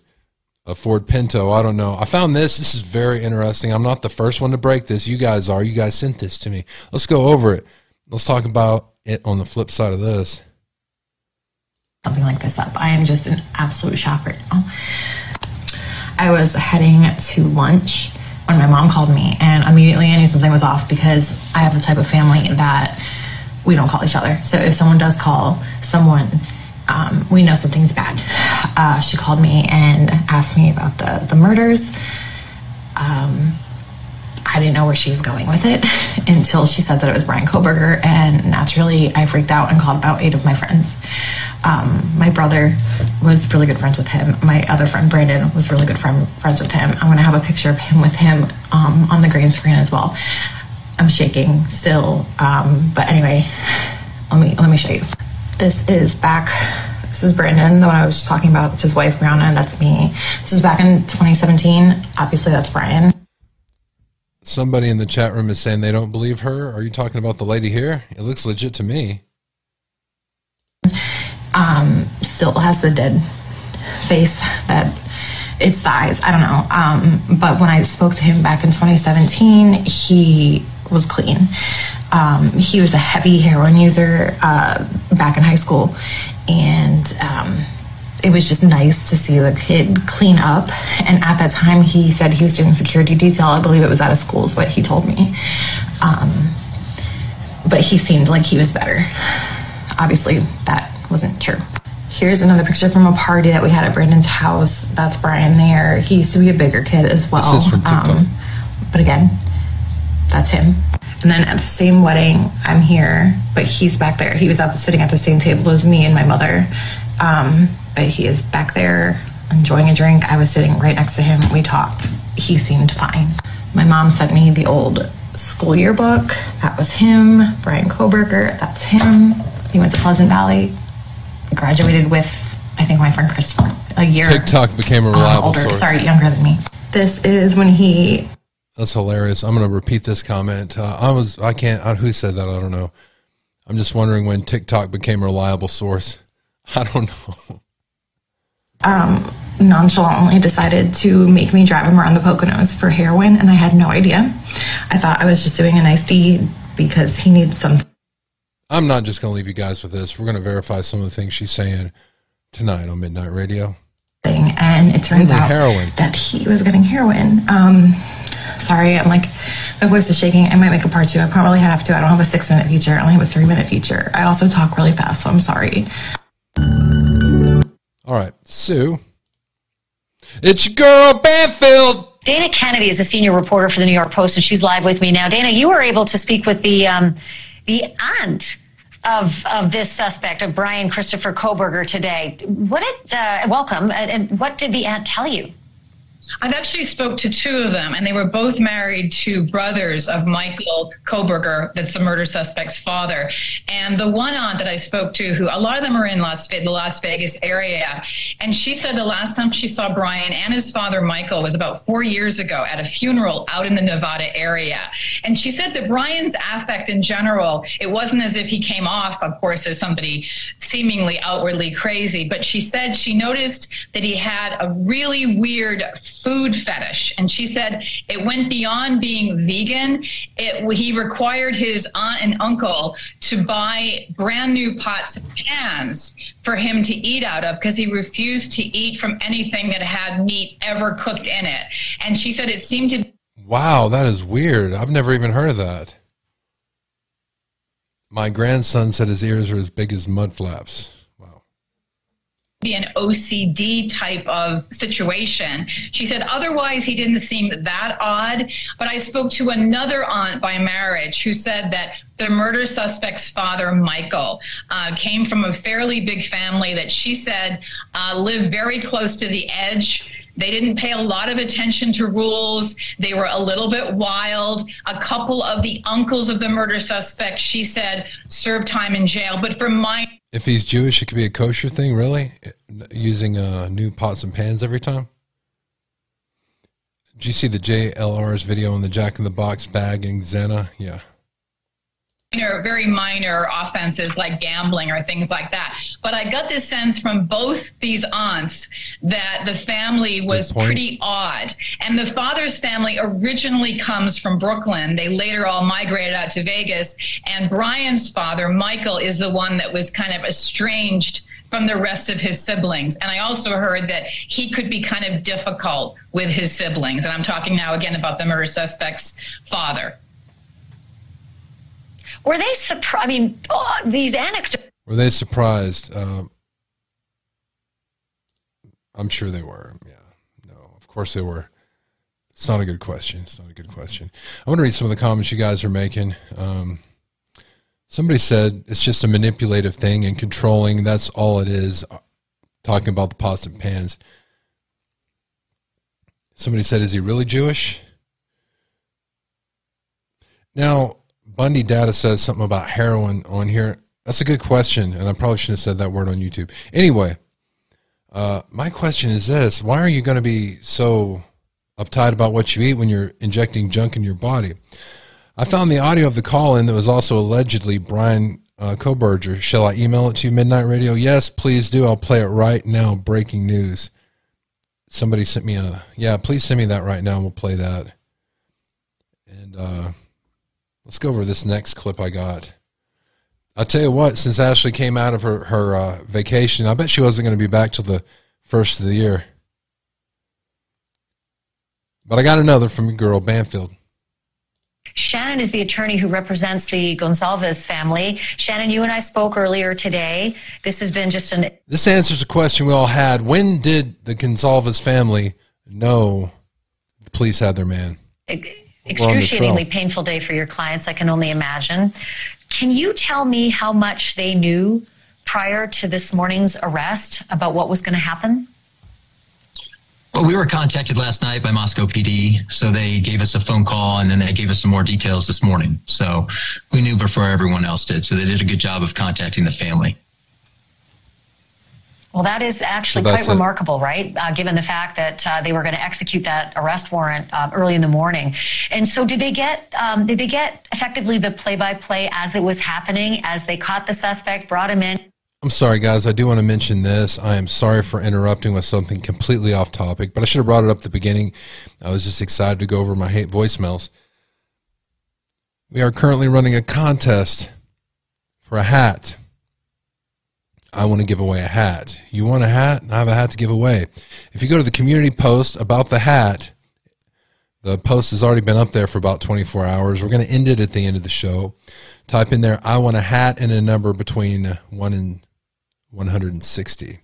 a Ford Pinto. I don't know. I found this. This is very interesting. I'm not the first one to break this. You guys are. You guys sent this to me. Let's go over it. Let's talk about it on the flip side of this.
something like this up. I am just an absolute shock right oh. now. I was heading to lunch when my mom called me, and immediately I knew something was off because I have the type of family that we don't call each other. So if someone does call someone, um, we know something's bad. Uh, she called me and asked me about the the murders. Um, I didn't know where she was going with it until she said that it was Bryan Kohberger, and naturally I freaked out and called about eight of my friends. Um, my brother was really good friends with him. My other friend Brandon was really good friend, friends with him. I'm gonna have a picture of him with him um, on the green screen as well. I'm shaking still, um, but anyway, let me let me show you. This is back. This is Brandon, the one I was just talking about. It's his wife Brianna, and that's me. This was back in 2017. Obviously, that's Bryan.
Somebody in the chat room is saying they don't believe her. Are you talking about the lady here? It looks legit to me.
um, still has the dead face that it's the eyes. I don't know. Um, but when I spoke to him back in 2017, he was clean. Um, he was a heavy heroin user uh, back in high school, and um, it was just nice to see the kid clean up. And at that time, he said he was doing security detail. I believe it was at a school, is what he told me. Um, but he seemed like he was better. Obviously, that wasn't true. Here's another picture from a party that we had at Brandon's house. That's Bryan there. He used to be a bigger kid as well.
This is from TikTok.
Um, but again, that's him. And then at the same wedding, I'm here, but he's back there. He was at the, sitting at the same table as me and my mother. Um, but he is back there enjoying a drink. I was sitting right next to him. We talked. He seemed fine. My mom sent me the old school yearbook. That was him. Bryan Kohberger. That's him. He went to Pleasant Valley. Graduated with, I think, my friend Christopher a year
TikTok became a reliable
older.
source.
Sorry, younger than me. This is when he
That's hilarious. I'm going to repeat this comment. Uh, I was, I can't, uh, who said that? I don't know. I'm just wondering when TikTok became a reliable source. I don't know.
um, nonchalantly decided to make me drive him around the Poconos for heroin, and I had no idea. I thought I was just doing a nice deed because he needed something.
I'm not just going to leave you guys with this. We're going to verify some of the things she's saying tonight on Midnight Radio.
Thing, And it turns out
heroin.
that he was getting heroin. Um, sorry, I'm like, my voice is shaking. I might make a part two. I probably have to. I don't have a six minute feature. I only have a three minute feature. I also talk really fast, so I'm sorry.
All right, Sue. It's your girl, Banfield.
Dana Kennedy is a senior reporter for the New York Post, and she's live with me now. Dana, you were able to speak with the um, the aunt of of this suspect, of Bryan Christopher Kohberger, today. What did uh, welcome, and- and what did the aunt tell you?
I've actually spoke to two of them, and they were both married to brothers of Michael Kohberger, that's the murder suspect's father. And the one aunt that I spoke to, who a lot of them are in Las the Las Vegas area, and she said the last time she saw Bryan and his father Michael was about four years ago at a funeral out in the Nevada area. And she said that Bryan's affect in general, it wasn't as if he came off, of course, as somebody seemingly outwardly crazy, but she said she noticed that he had a really weird food fetish and she said it went beyond being vegan it he required his aunt and uncle to buy brand new pots and pans for him to eat out of because he refused to eat from anything that had meat ever cooked in it and she said it seemed to
Wow, that is weird. I've never even heard of that. My grandson said his ears are as big as mud flaps.
Be an OCD type of situation. She said otherwise he didn't seem that odd, but I spoke to another aunt by marriage who said that the murder suspect's father, Michael, uh, came from a fairly big family that she said uh, lived very close to the edge. They didn't pay a lot of attention to rules. They were a little bit wild. A couple of the uncles of the murder suspect, she said, served time in jail. But for my
If he's Jewish, it could be a kosher thing, really? Using uh, new pots and pans every time? Did you see the JLR's video on the Jack in the Box bag in Xana? Yeah.
Minor, very minor offenses like gambling or things like that. But I got this sense from both these aunts that the family was pretty odd. And the father's family originally comes from Brooklyn. They later all migrated out to Vegas. And Bryan's father, Michael, is the one that was kind of estranged from the rest of his siblings. And I also heard that he could be kind of difficult with his siblings. And I'm talking now again about the murder suspect's father.
Were they surprised? I mean, oh, these anecdotes.
Were they surprised? Uh, I'm sure they were. Yeah. No, of course they were. It's not a good question. It's not a good question. I want to read some of the comments you guys are making. Um, somebody said it's just a manipulative thing and controlling. That's all it is. Uh, Talking about the pots and pans. Somebody said, "Is he really Jewish?" Now, Bundy Data says something about heroin on here. That's a good question, and I probably shouldn't have said that word on YouTube. Anyway, uh, my question is this: Why are you going to be so uptight about what you eat when you're injecting junk in your body? I found the audio of the call in that was also allegedly Bryan uh, Kohberger. Shall I email it to you, Midnight Radio? Yes, please do. I'll play it right now. Breaking news. Somebody sent me a yeah. Please send me that right now. We'll play that. And uh, let's go over this next clip I got. I'll tell you what. Since Ashley came out of her her uh, vacation, I bet she wasn't going to be back till the first of the year. But I got another from your girl Banfield.
Shannon is the attorney who represents the Goncalves family. Shannon, you and I spoke earlier today. This has been just an
This answers a question we all had. When did the Goncalves family know the police had their man? The
excruciatingly painful day for your clients. I can only imagine. Can you tell me how much they knew prior to this morning's arrest about what was going to happen?
Well, we were contacted last night by Moscow PD, so they gave us a phone call and then they gave us some more details this morning. So we knew before everyone else did. So they did a good job of contacting the family.
Well, that is actually
So
quite
that's it.
remarkable, right? Uh, given the fact that uh, they were going to execute that arrest warrant uh, early in the morning. And so, did they get um, did they get effectively the play by play as it was happening as they caught the suspect, brought him in?
I'm sorry, guys. I do want to mention this. I am sorry for interrupting with something completely off topic, but I should have brought it up at the beginning. I was just excited to go over my hate voicemails. We are currently running a contest for a hat. I want to give away a hat. You want a hat? I have a hat to give away. If you go to the community post about the hat, the post has already been up there for about 24 hours. We're going to end it at the end of the show. Type in there, I want a hat and a number between 1 and 160.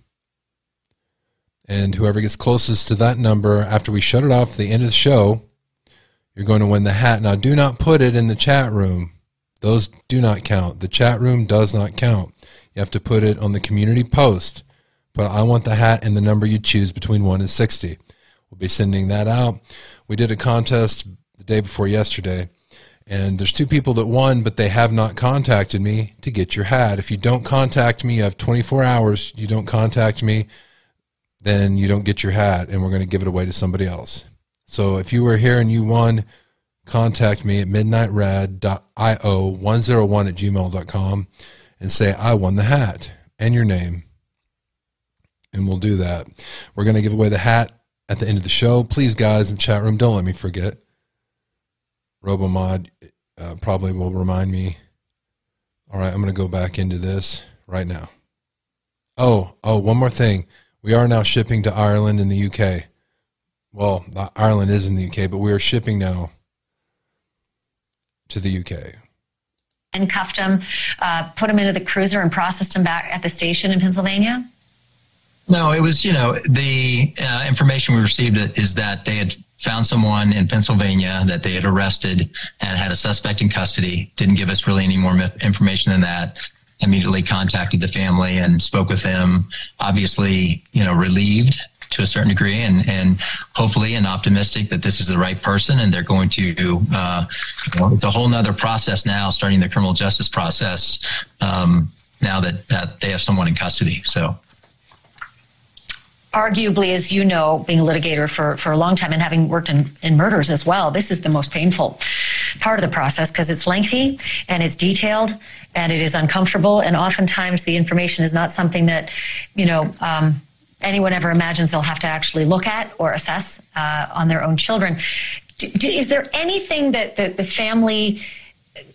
And whoever gets closest to that number after we shut it off at the end of the show, you're going to win the hat. Now, do not put it in the chat room. Those do not count. The chat room does not count. You have to put it on the community post. But I want the hat and the number you choose between 1 and 60. We'll be sending that out. We did a contest the day before yesterday, and there's two people that won, but they have not contacted me to get your hat. If you don't contact me, you have 24 hours. You don't contact me, then you don't get your hat, and we're going to give it away to somebody else. So if you were here and you won, contact me at midnightrad.io101 at gmail.com and say, I won the hat and your name. And we'll do that. We're going to give away the hat at the end of the show. Please, guys, in the chat room, don't let me forget. RoboMod uh, probably will remind me. All right, I'm going to go back into this right now. Oh, oh, one more thing. We are now shipping to Ireland and the UK. Well, Ireland is in the UK, but we are shipping now to the UK.
And cuffed uh, put him into the cruiser, and processed him back at the station in Pennsylvania?
No, it was, you know, the uh, information we received is that they had found someone in Pennsylvania that they had arrested and had a suspect in custody. Didn't give us really any more information than that. Immediately contacted the family and spoke with them. Obviously, you know, relieved to a certain degree and, and hopefully and optimistic that this is the right person and they're going to, uh, it's a whole nother process now, starting the criminal justice process um, now that, that they have someone in custody. So,
arguably, as you know, being a litigator for, for a long time and having worked in, in murders as well, this is the most painful part of the process because it's lengthy and it's detailed and it is uncomfortable. And oftentimes the information is not something that, you know, um, anyone ever imagines they'll have to actually look at or assess uh, on their own children. D- d- is there anything that the, the family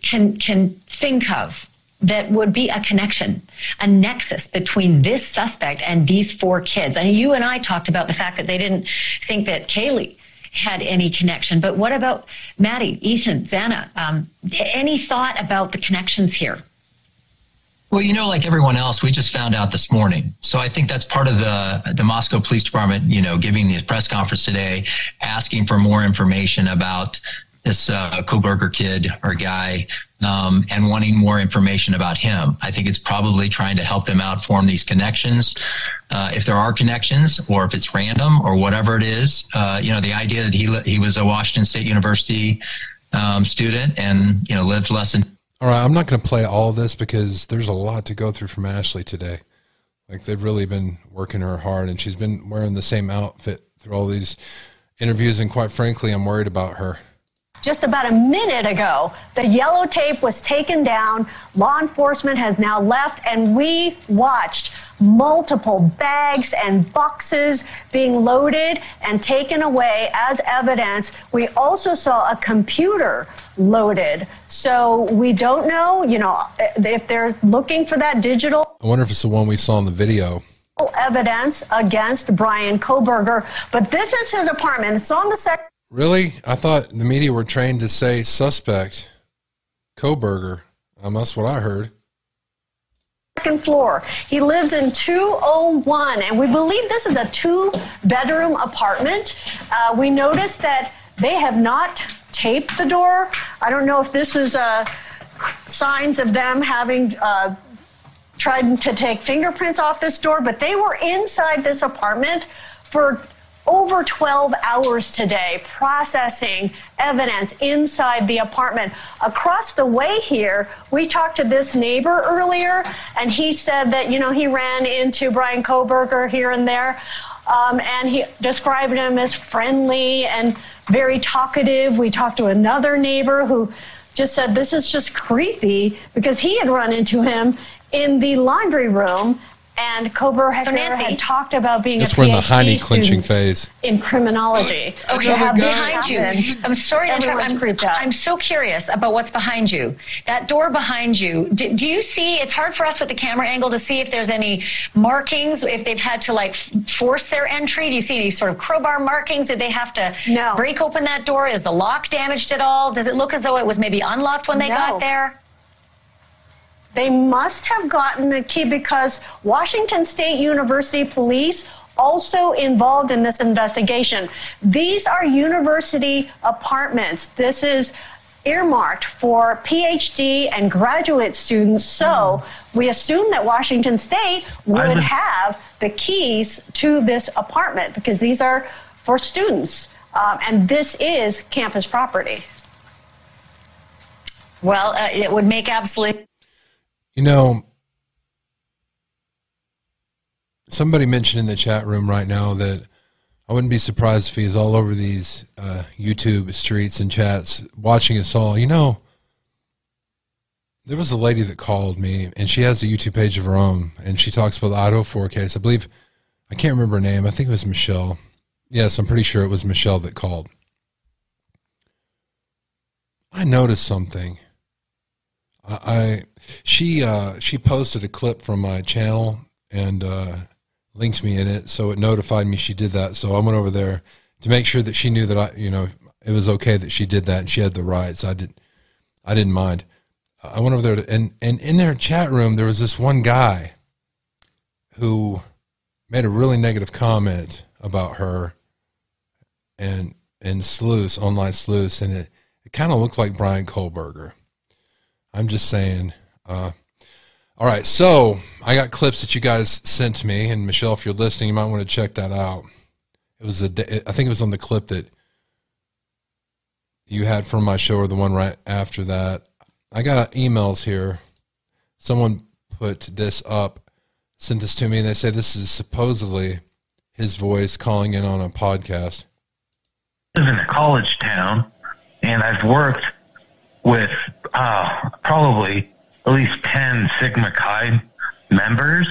can can think of that would be a connection, a nexus between this suspect and these four kids. And you and I talked about the fact that they didn't think that Kaylee had any connection. But what about Maddie, Ethan, Xana? Um, any thought about the connections here?
Well, you know, like everyone else, we just found out this morning. So I think that's part of the the Moscow Police Department, you know, giving the press conference today, asking for more information about this uh, Kohberger kid or guy, um, and wanting more information about him. I think it's probably trying to help them out form these connections. Uh, if there are connections, or if it's random, or whatever it is, uh, you know, the idea that he he was a Washington State University um, student and you know lived less than
All right, I'm not going to play all this because there's a lot to go through from Ashley today. Like they've really been working her hard, and she's been wearing the same outfit through all these interviews. And quite frankly, I'm worried about her.
Just about a minute ago, the yellow tape was taken down. Law enforcement has now left, and we watched multiple bags and boxes being loaded and taken away as evidence. We also saw a computer loaded. So we don't know, you know, if they're looking for that digital
I wonder if it's the one we saw in the video.
evidence against Bryan Kohberger. But this is his apartment. It's on the second.
Really? I thought the media were trained to say suspect, Kohberger. Um, that's what I heard.
second floor. He lives in 201, and we believe this is a two bedroom apartment. Uh, we noticed that they have not taped the door. I don't know if this is uh, signs of them having. Uh, tried to take fingerprints off this door, but they were inside this apartment for over 12 hours today processing evidence inside the apartment. Across the way here, we talked to this neighbor earlier, and he said that, you know, he ran into Bryan Kohberger here and there. Um, and he described him as friendly and very talkative. We talked to another neighbor who just said this is just creepy because he had run into him in the laundry room and Kober
So, Nancy-
had talked about being
That's
a
we're in the
PhD
Heine clinching
student
phase.
in criminology.
Okay, behind you. I'm sorry to interrupt. I'm,
out.
I'm so curious about what's behind you. That door behind you. Do, do you see? It's hard for us with the camera angle to see if there's any markings. If they've had to like force their entry. Do you see any sort of crowbar markings? Did they have to break open that door? Is the lock damaged at all? Does it look as though it was maybe unlocked when they
No.
got there?
They must have gotten a key because Washington State University police also involved in this investigation. These are university apartments. This is earmarked for PhD and graduate students. So we assume that Washington State would
would-
have the keys to this apartment because these are for students. Um, and this is campus property.
Well, uh, it would make absolutely.
You know, somebody mentioned in the chat room right now that I wouldn't be surprised if he's all over these uh, YouTube streets and chats watching us all. You know, there was a lady that called me, and she has a YouTube page of her own, and she talks about the Idaho 4 case. I believe, I can't remember her name. I think it was Michelle. Yes, I'm pretty sure it was Michelle that called. I noticed something. I, I she uh, she posted a clip from my channel and uh, linked me in it, so it notified me she did that. So I went over there to make sure that she knew that I, you know, it was okay that she did that and she had the rights. I didn't, I didn't mind. I went over there to, and and in their chat room there was this one guy who made a really negative comment about her and and sleuths online sleuths and it, it kind of looked like Bryan Kohberger. I'm just saying. Uh, all right, so I got clips that you guys sent me, and Michelle, if you're listening, you might want to check that out. It was a, I think it was on the clip that you had from my show, or the one right after that. I got emails here. Someone put this up, sent this to me, and they say this is supposedly his voice calling in on a podcast.
I live in a college town, and I've worked with uh, probably at least 10 Sigma Chi members.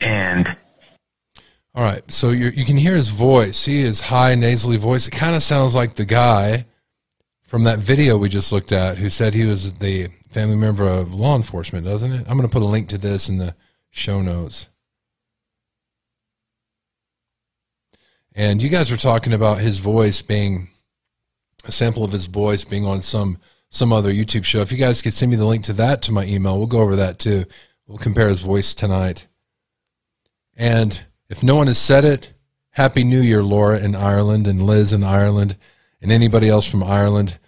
And
All right, so you you can hear his voice. See his high nasally voice. It kind of sounds like the guy from that video we just looked at, who said he was the family member of law enforcement, doesn't it? I'm going to put a link to this in the show notes. And you guys were talking about his voice being a sample of his voice being on some some other YouTube show. If you guys could send me the link to that to my email, we'll go over that too. We'll compare his voice tonight. And if no one has said it, Happy New Year, Laura in Ireland and Liz in Ireland and anybody else from Ireland.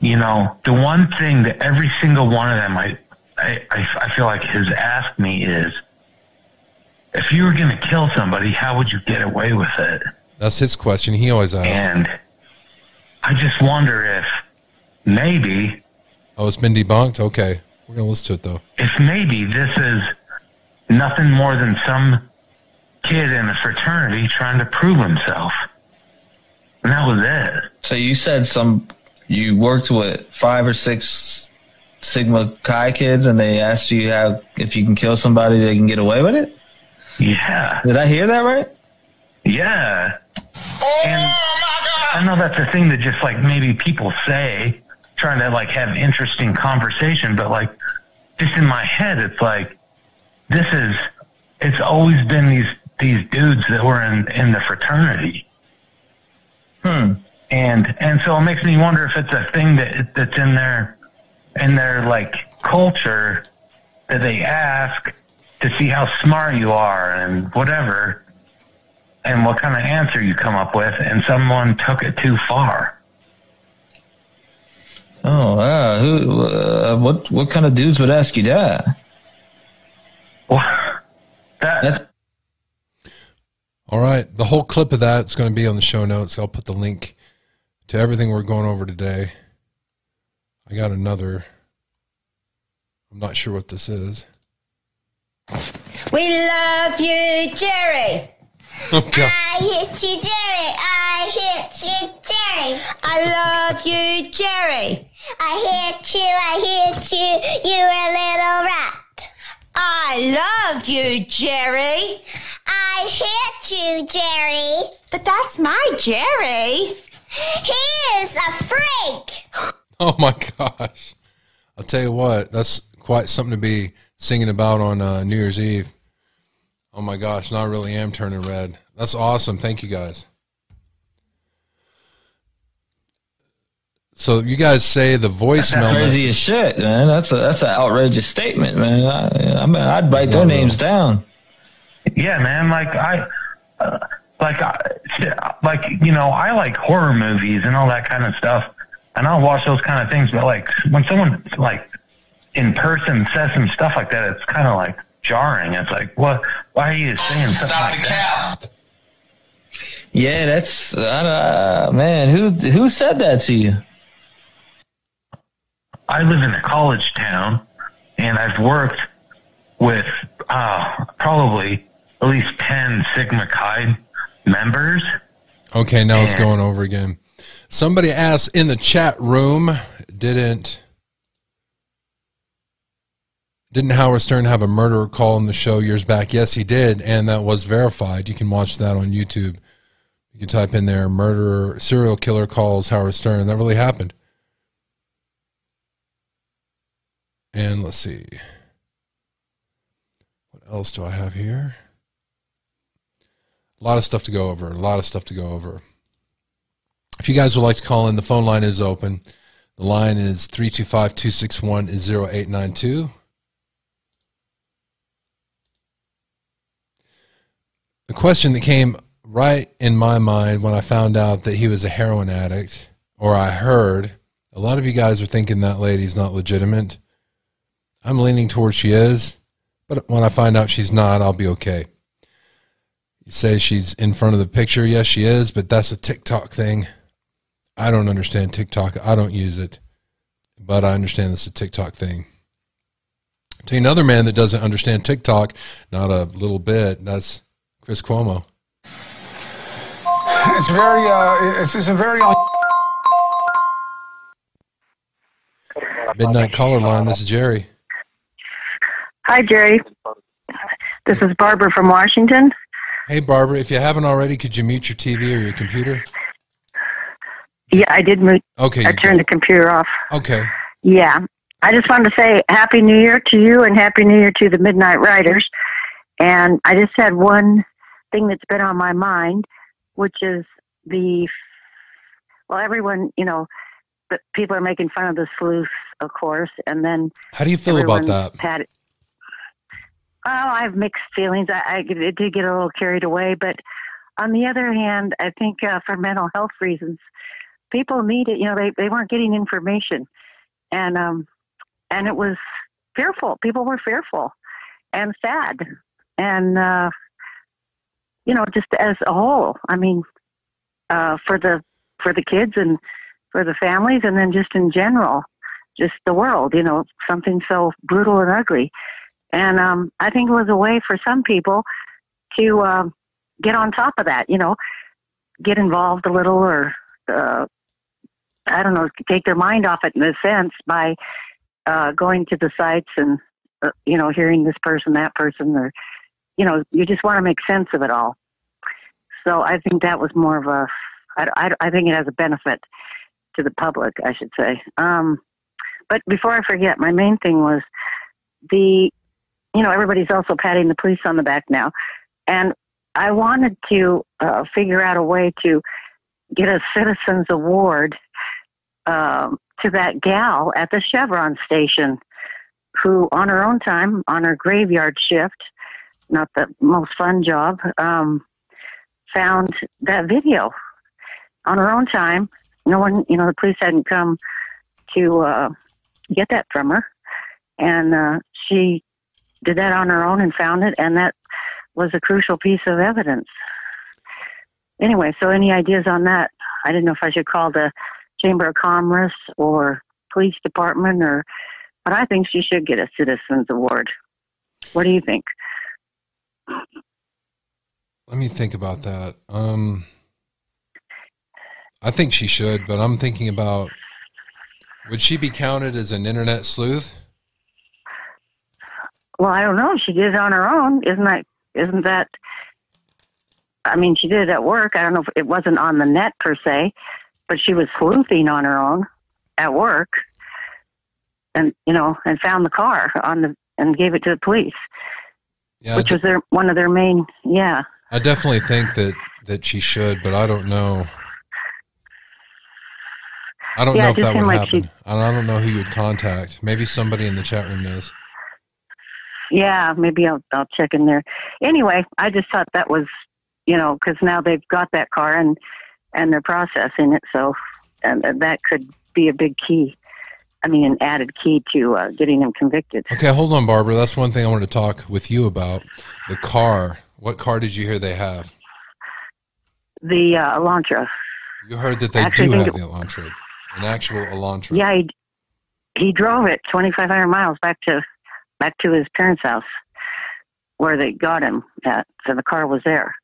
you know, the one thing that every single one of them, I, I, I I feel like has asked me is, if you were going to kill somebody, how would you get away with it?
That's his question. He always asks.
And I just wonder if maybe,
Oh, it's been debunked? Okay. We're going to listen to it though.
if maybe this is nothing more than some kid in a fraternity trying to prove himself. And that was it.
So you said some you worked with five or six Sigma Chi kids, and they asked you how if you can kill somebody, they can get away with it.
Yeah.
Did I hear that right?
Yeah. And I know that's a thing that just like maybe people say, trying to like have interesting conversation, but like just in my head, it's like this is. It's always been these these dudes that were in in the fraternity.
Hmm.
And and so it makes me wonder if it's a thing that that's in their in their like culture that they ask to see how smart you are and whatever and what kind of answer you come up with and someone took it too far.
Oh, wow. Who? Uh, what? What kind of dudes would ask you that?
That's
All right. The whole clip of that is going to be on the show notes. I'll put the link to everything we're going over today. I got another. I'm not sure what this is.
We love you, Jerry.
Okay.
I hit you, Jerry. I hit you, Jerry. I love you, Jerry. I hit you, I hit you, you're a little rat. I love you, Jerry. I hit you, Jerry. But that's my Jerry. He is a freak.
Oh my gosh. I'll tell you what, that's quite something to be singing about on uh, New Year's Eve. Oh my gosh, now I really am turning red. That's awesome. Thank you guys. So you guys say the voicemail
Crazy as shit, man. That's a that's an outrageous statement, man. I, I mean, I'd write their
not
names down.
yeah, man. Like I, uh, like I, like you know, I like horror movies and all that kind of stuff, and I'll watch those kind of things. But like when someone like in person says some stuff like that, it's kind of like jarring. It's like, what? Why are you saying something like that?
Yeah, that's uh, man. Who who said that to you?
I live in a college town, and I've worked with uh, probably at least ten Sigma Chi members.
Okay, now it's going over again. Somebody asked in the chat room, didn't didn't Howard Stern have a murderer call in the show years back? Yes, he did, and that was verified. You can watch that on YouTube. You can type in there murderer serial killer calls Howard Stern. That really happened. And let's see. What else do I have here? A lot of stuff to go over. A lot of stuff to go over. If you guys would like to call in, the phone line is open. The line is 325 261 0892. The question that came right in my mind when I found out that he was a heroin addict, or I heard a lot of you guys are thinking that lady's not legitimate. I'm leaning towards she is, but when I find out she's not, I'll be okay. You say she's in front of the picture. Yes, she is, but that's a TikTok thing. I don't understand TikTok. I don't use it, but I understand is a TikTok thing. You another man that doesn't understand TikTok, not a little bit. That's Chris Cuomo.
It's very, uh, it's just a very.
Midnight caller line. This is Jerry.
Hi, Jerry. This is Barbara from Washington.
Hey, Barbara. If you haven't already, could you mute your TV or your computer?
Yeah, I did mute.
Okay,
I
you
turned the computer off.
Okay.
Yeah. I just wanted to say Happy New Year to you and Happy New Year to the Midnight Riders. And I just had one thing that's been on my mind, which is the, well, everyone, you know, but people are making fun of the sleuth, of course, and then.
How do you feel about that?
Had, oh, I have mixed feelings. I, I it did get a little carried away, but on the other hand, I think uh, for mental health reasons, people need it. You know, they they weren't getting information, and um, and it was fearful. People were fearful and sad, and uh, you know, just as a whole. I mean, uh, for the for the kids and for the families, and then just in general, just the world. You know, something so brutal and ugly. And um, I think it was a way for some people to uh, get on top of that. You know, get involved a little, or uh, I don't know, take their mind off it in a sense by uh, going to the sites and uh, you know hearing this person, that person, or you know, you just want to make sense of it all. So I think that was more of a. I, I, I think it has a benefit to the public, I should say. Um, but before I forget, my main thing was the, you know, everybody's also patting the police on the back now, and I wanted to uh, figure out a way to get a citizens award um, to that gal at the Chevron station, who on her own time, on her graveyard shift, not the most fun job, um, found that video on her own time. No one, you know, the police hadn't come to uh, get that from her, and uh, she did that on her own and found it, and that was a crucial piece of evidence. Anyway, so any ideas on that? I didn't know if I should call the Chamber of Commerce or police department, or but I think she should get a citizens award. What do you think?
Let me think about that. Um, I think she should, but I'm thinking about would she be counted as an internet sleuth?
Well, I don't know. She did it on her own. Isn't that? Isn't that? I mean, she did it at work. I don't know if it wasn't on the net per se, but she was sleuthing on her own at work, and you know, and found the car on the and gave it to the police,
Yeah,
which was their one of their main. Yeah.
I definitely think that that she should, but I don't know. I don't
Yeah,
know if that would
like
happen. I don't- I don't know who you'd contact. Maybe somebody in the chat room knows.
Yeah, maybe I'll I'll check in there. Anyway, I just thought that was, you know, because now they've got that car and and they're processing it, so and that could be a big key. I mean, an added key to uh, getting him convicted.
Okay, hold on, Barbara. That's one thing I wanted to talk with you about. The car. What car did you hear they have?
The uh, Elantra.
You heard that they
Actually,
do have
think
the Elantra, an actual Elantra.
Yeah, he he drove it 2,500 miles back to back to his parents' house where they got him at. So the car was there.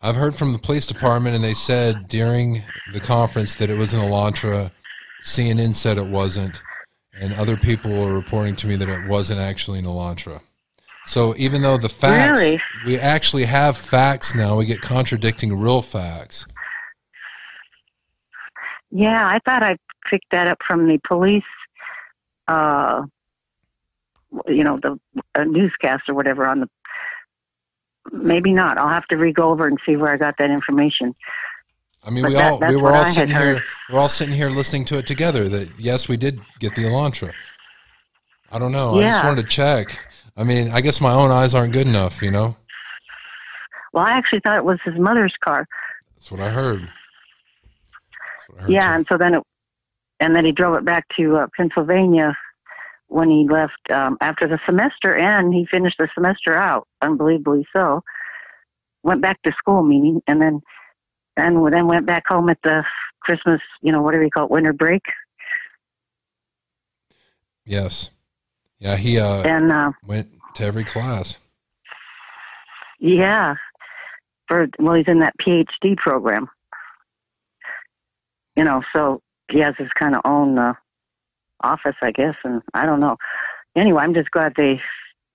I've heard from the police department, and they said during the conference that it was an Elantra. CNN said it wasn't, and other people are reporting to me that it wasn't actually an Elantra. So even though the facts,
Really?
we actually have facts now, we get contradicting real facts.
Yeah, I thought I picked that up from the police, uh, you know, the uh, newscast or whatever on the. Maybe not. I'll have to re go over and see where I got that information.
I mean,
But
we
that-
all we were all
I
sitting
heard.
here, we're all sitting here listening to it together. That yes, we did get the Elantra. I don't know. I just wanted to check. I mean, I guess my own eyes aren't good enough, you know.
Well, I actually thought it was his mother's car.
That's what I heard.
Yeah, and so then it, and then he drove it back to uh, Pennsylvania when he left um, after the semester, and he finished the semester out, unbelievably so. Went back to school, meaning, and then and then went back home at the Christmas, you know, whatever you call it, winter break.
Yes. Yeah, he uh,
And, uh,
went to every class.
Yeah, for well, he's in that PhD program. You know, so he has his kind of own uh, office, I guess, and I don't know. Anyway, I'm just glad they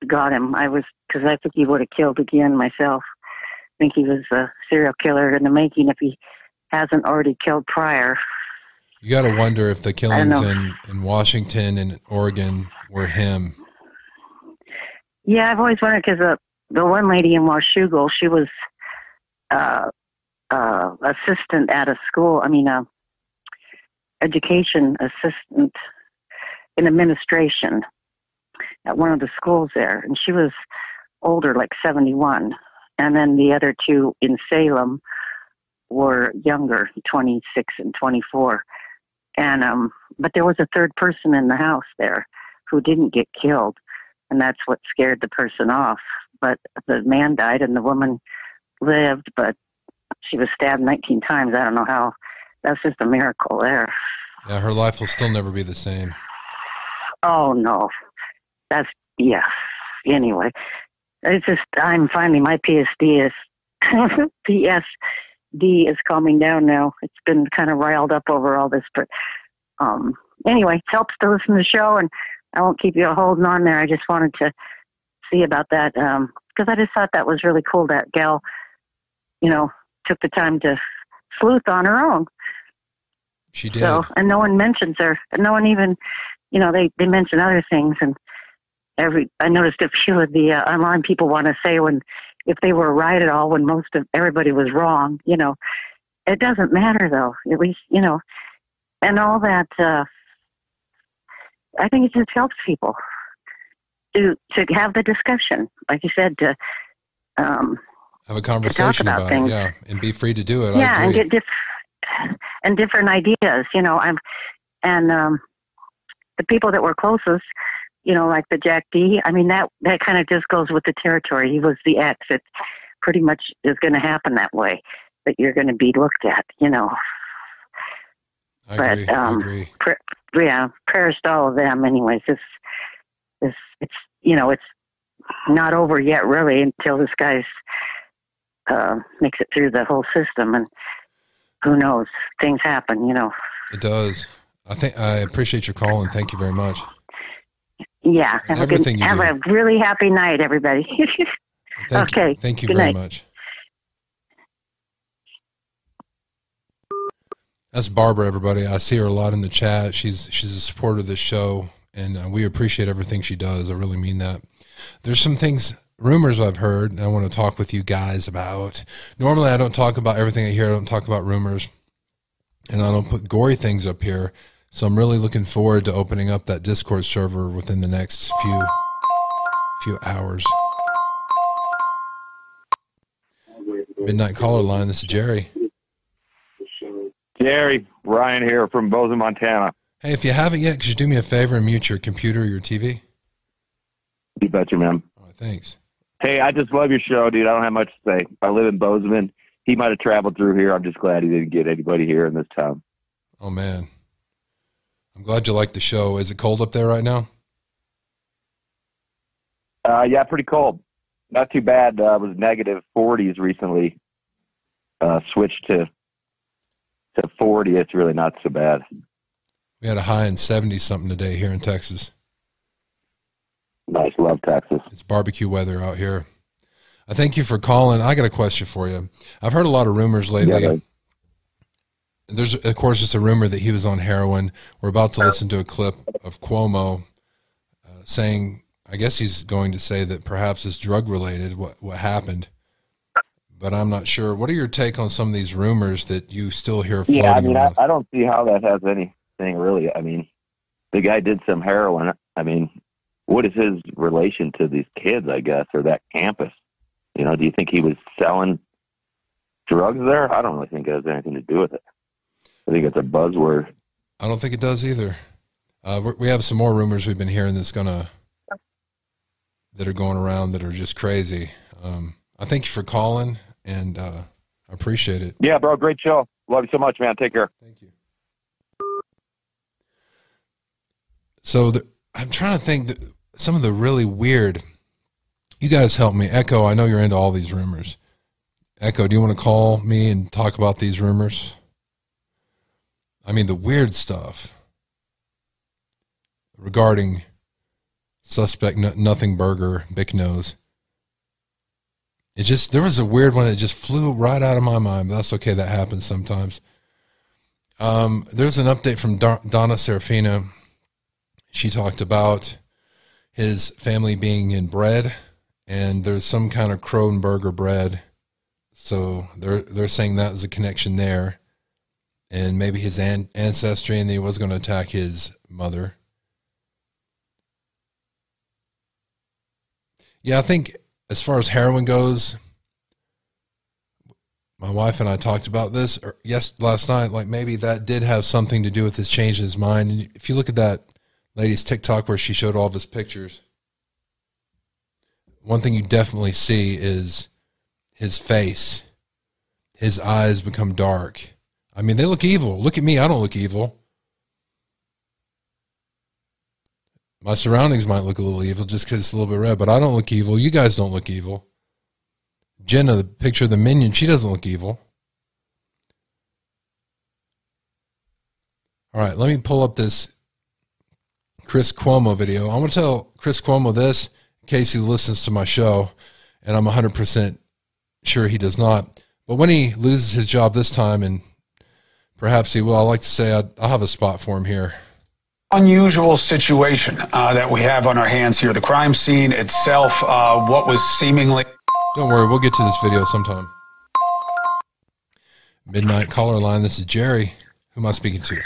got him. I was because I think he would have killed again myself. Think he was a serial killer in the making if he hasn't already killed prior.
You got to wonder if the killings in, in Washington and Oregon were him.
Yeah, I've always wondered because the the one lady in Washougal, she was uh, uh, assistant at a school. I mean, uh, education assistant in administration at one of the schools there, and she was older, like seventy one. And then the other two in Salem were younger, twenty six and twenty four. And um, but there was a third person in the house there who didn't get killed and that's what scared the person off. But the man died and the woman lived, but she was stabbed 19 times. I don't know how. That's just a miracle there.
Yeah, her life will still never be the same.
Oh no, that's yeah. Anyway, it's just I'm finally my PSD is PSD is calming down now. It's been kind of riled up over all this, but um anyway, it helps to listen to the show, and I won't keep you holding on there. I just wanted to see about that because I just thought that was really cool. That gal, you know, took the time to sleuth on her own.
She did.
So, and no one mentions her, and no one even, you know, they they mention other things, and every I noticed a few of the uh, online people want to say when if they were right at all when most of everybody was wrong. You know, it doesn't matter though. At least you know, and all that. uh I think it just helps people to to have the discussion, like you said, to um,
Have a conversation
about
about,
things.
it, yeah, and be free to do it.
Yeah, and get diff- and different ideas. You know, I'm and um, the people that were closest, you know, like the Jack D. I mean, that that kind of just goes with the territory. He was the ex. It pretty much is going to happen that way. That you're going to be looked at. You know.
I
but
agree. I
um,
agree.
pr- yeah, prayers to all of them. Anyways, it's it's it's you know it's not over yet really until this guy's uh, makes it through the whole system, and who knows, things happen. You know.
It does. I think I appreciate your call and thank you very much.
Yeah. Have, a, good, have
do.
a really happy night, everybody.
Thank
okay.
You. Thank you
Good
very
night.
much. That's Barbara, everybody. I see her a lot in the chat. She's she's a supporter of the show, and uh, we appreciate everything she does. I really mean that. There's some things, rumors I've heard, and I want to talk with you guys about. Normally, I don't talk about everything I hear. I don't talk about rumors, and I don't put gory things up here. So I'm really looking forward to opening up that Discord server within the next few few hours. Midnight caller line. This is Jerry.
Jerry, Ryan here from Bozeman, Montana.
Hey, if you haven't yet, could you do me a favor and mute your computer or your TV?
You betcha, man.
Oh, thanks.
Hey, I just love your show, dude. I don't have much to say. I live in Bozeman. He might have traveled through here. I'm just glad he didn't get anybody here in this town.
Oh man, I'm glad you like the show. Is it cold up there right now?
Uh, yeah, pretty cold. Not too bad. Uh, it was negative 40s recently. Uh, switched to to 40. It's really not so bad.
We had a high in 70 something today here in Texas.
Nice, love Texas.
It's barbecue weather out here. I thank you for calling. I got a question for you. I've heard a lot of rumors lately.
Yeah,
There's, of course, it's a rumor that he was on heroin. We're about to listen to a clip of Cuomo uh, saying, I guess he's going to say that perhaps it's drug related, what, what happened. But I'm not sure. What are your take on some of these rumors that you still hear floating
Yeah, I mean? I don't see how that has anything really. I mean, the guy did some heroin. I mean, what is his relation to these kids, I guess, or that campus? You know, do you think he was selling drugs there? I don't really think it has anything to do with it. I think it's a buzzword.
I don't think it does either. Uh, we're- have some more rumors we've been hearing that's gonna that are going around that are just crazy. Um, I thank you for calling, and uh, I appreciate it.
Yeah, bro, great show. Love you so much, man. Take care.
Thank you. So the, I'm trying to think some of the really weird. You guys help me, Echo. I know you're into all these rumors. Echo, do you want to call me and talk about these rumors? I mean, the weird stuff regarding suspect no, nothing burger, Bic Nose. It just there was a weird one that just flew right out of my mind, but that's okay. That happens sometimes. Um, there's an update from Donna Serafina. She talked about his family being in bread, and there's some kind of Kronberger bread. So they're they're saying that is a connection there, and maybe his an- ancestry, and he was going to attack his mother. Yeah, I think as far as heroin goes, my wife and I talked about this or yes last night. Like maybe that did have something to do with his change in his mind. And if you look at that lady's TikTok where she showed all of his pictures, one thing you definitely see is his face. His eyes become dark. I mean, they look evil. Look at me. I don't look evil. My surroundings might look a little evil just because it's a little bit red, but I don't look evil. You guys don't look evil. Jenna, the picture of the minion, she doesn't look evil. All right, let me pull up this Chris Cuomo video. I'm going to tell Chris Cuomo this in case he listens to my show, and I'm 100% sure he does not. But when he loses his job this time, and perhaps he will, I like to say I'd, I'll have a spot for him here.
unusual situation uh, that we have on our hands here. The crime scene itself, uh, what was seemingly.
Don't worry, we'll get to this video sometime. Midnight caller line. This is Jerry. Who am I speaking to?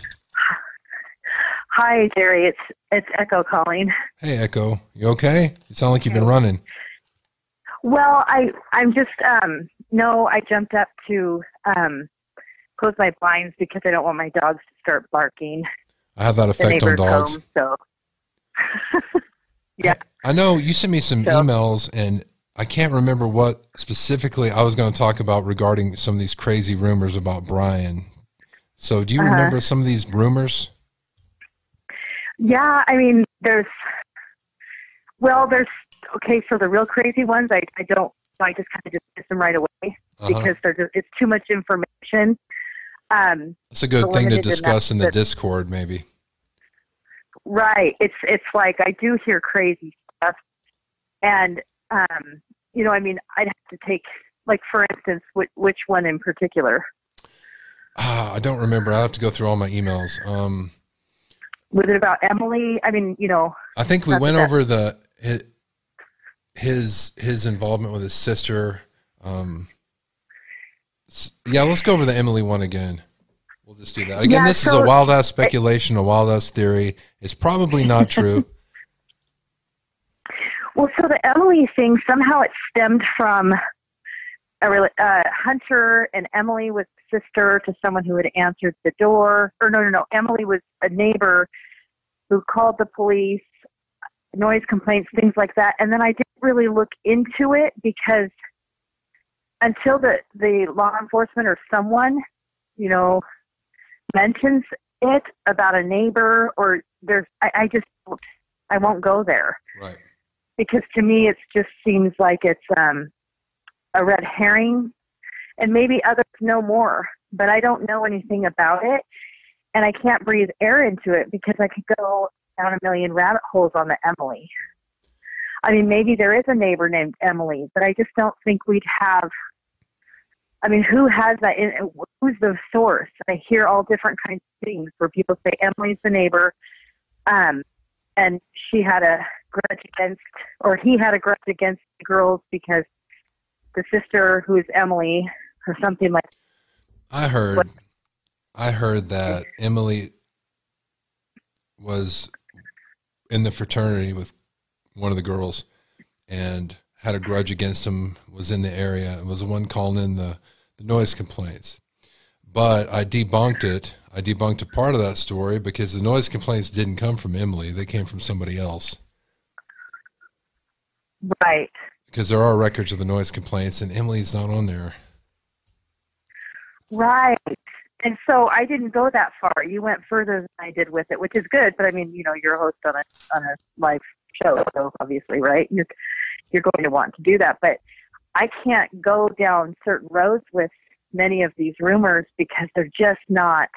Hi, Jerry. It's it's Echo calling.
Hey, Echo. You okay? You sound like you've been running.
Well, I I'm just um no, I jumped up to um close my blinds because I don't want my dogs to start barking.
I have that effect on dogs.
home, so yeah.
I know you sent me some
So-
emails, and I can't remember what specifically I was going to talk about regarding some of these crazy rumors about Bryan. So, do you
Uh-huh.
remember some of these rumors?
Yeah, I mean, there's, well, there's, okay, so the real crazy ones, I, I don't, I just kind of dismiss them right away
Uh-huh.
because they're just, it's too much information. Um,
It's a good thing to discuss in the Discord, maybe.
Right. It's, it's like I do hear crazy stuff. And, um, you know, I mean, I'd have to take, like, for instance, which, which one in particular?
Ah, I don't remember. I have to go through all my emails. Um,
Was it about Emily? I mean, you know,
I think we went
that-
over the his his involvement with his sister. Um, yeah, let's go over the Emily one again. We'll just do that again.
Yeah,
this is a wild ass speculation, a wild ass theory. It's probably not true.
Well, so the Emily thing somehow it stemmed from a uh, Hunter and Emily was sister to someone who had answered the door. Or no, no, no. Emily was a neighbor who called the police, noise complaints, things like that. And then I didn't really look into it because until the the law enforcement or someone, you know, mentions it about a neighbor or there's, I, I just won't- I won't go there.
Right.
because to me it just seems like it's um a red herring. And maybe others know more but i don't know anything about it. And i can't breathe air into it because i could go down a million rabbit holes on the emily i mean maybe there is a neighbor named emily but i just don't think we'd have i mean who has that in, who's the source i hear all different kinds of things where people say emily's the neighbor um and she had a grudge against, or he had a grudge against the girls because the sister, who is Emily, or something like.
I heard, I heard that Emily was in the fraternity with one of the girls, and had a grudge against him. Was in the area and was the one calling in the, the noise complaints. But I debunked it. I debunked a part of that story because the noise complaints didn't come from Emily; they came from somebody else.
Right.
Because there are records of the noise complaints, and Emily's not on there.
Right. And so I didn't go that far. You went further than I did with it, which is good. But I mean, you know, you're a host on a on a live show, obviously, right? You're you're going to want to do that. But I can't go down certain roads with many of these rumors because they're just not.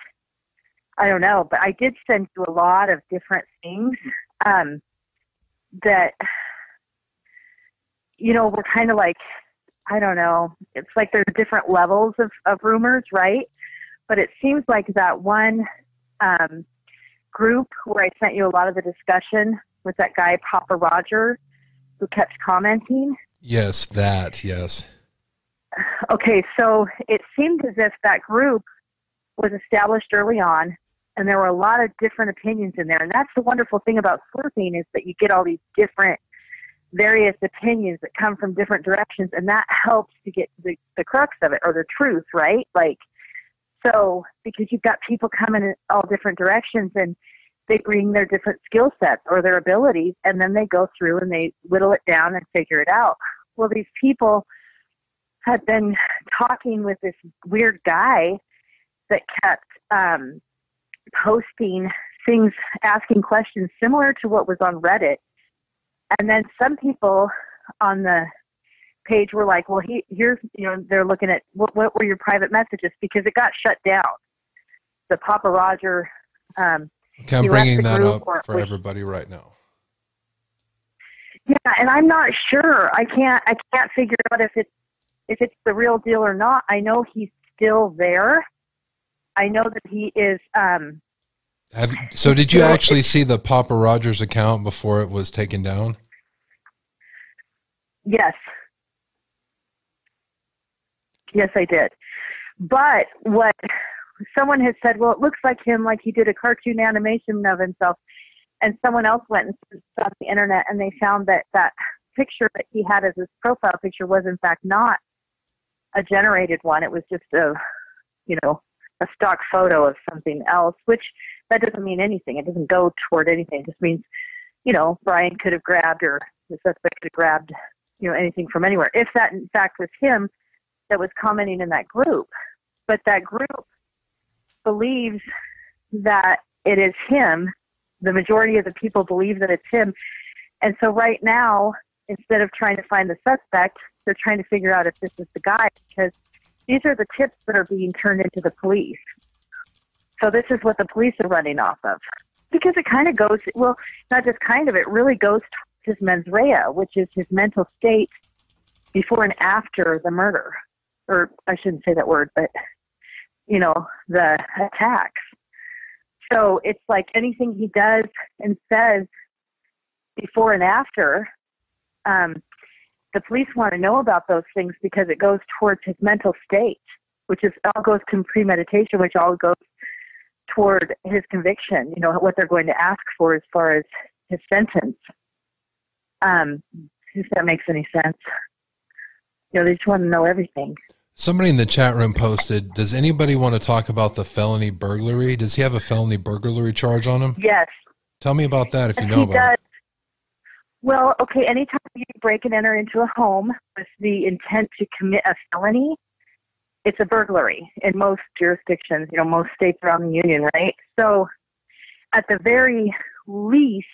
I don't know, but I did send you a lot of different things um, that you know we're kind of like I don't know. It's like there's different levels of, of rumors, right? But it seems like that one um, group where I sent you a lot of the discussion with that guy Papa Roger, who kept commenting.
Yes, that yes.
Okay, so it seemed as if that group was established early on, and there were a lot of different opinions in there. And that's the wonderful thing about sleuthing is that you get all these different, various opinions that come from different directions, and that helps to get to the, the crux of it or the truth, right? Like, so because you've got people coming in all different directions, and they bring their different skill sets or their abilities, and then they go through and they whittle it down and figure it out. Well, these people had been talking with this weird guy that kept um, posting things, asking questions similar to what was on Reddit. And then some people on the page were like, "Well, he here's you know they're looking at what, what were your private messages because it got shut down." The Papa Roger. Um,
Okay, I'm bringing that up
or-
for
or-
everybody right now.
Yeah, and I'm not sure. I can't. I can't figure out if it's if it's the real deal or not. I know he's still there. I know that he is. Um,
Have, so, did you actually see the Papa Rogers account before it was taken down?
yes, yes, I did. But what someone has said, well, it looks like him, like he did a cartoon animation of himself. And someone else went and searched the internet, and they found that that picture that he had as his profile picture was in fact not a generated one. It was just a, you know, a stock photo of something else, which that doesn't mean anything. It doesn't go toward anything. It just means, you know, Bryan could have grabbed or the suspect could have grabbed, you know, anything from anywhere. If that in fact was him that was commenting in that group. But that group believes that it is him. The majority of the people believe that it's him. And so right now, instead of trying to find the suspect, they're trying to figure out if this is the guy because these are the tips that are being turned into the police. So this is what the police are running off of. Because it kind of goes, well, not just kind of, it really goes to his mens rea, which is his mental state before and after the murder. Or I shouldn't say that word, but, you know, the attacks. So it's like anything he does and says before and after, um, the police want to know about those things because it goes towards his mental state, which is all goes to premeditation, which all goes toward his conviction. You know what they're going to ask for as far as his sentence. Um, if that makes any sense. You know, they just want to know everything.
Somebody in the chat room posted, does anybody want to talk about the felony burglary? Does he have a felony burglary charge on him?
Yes.
Tell me about that if you
He
know about
does.
it.
Well, okay, anytime you break and enter into a home with the intent to commit a felony, it's a burglary in most jurisdictions, you know, most states around the union, right? So at the very least,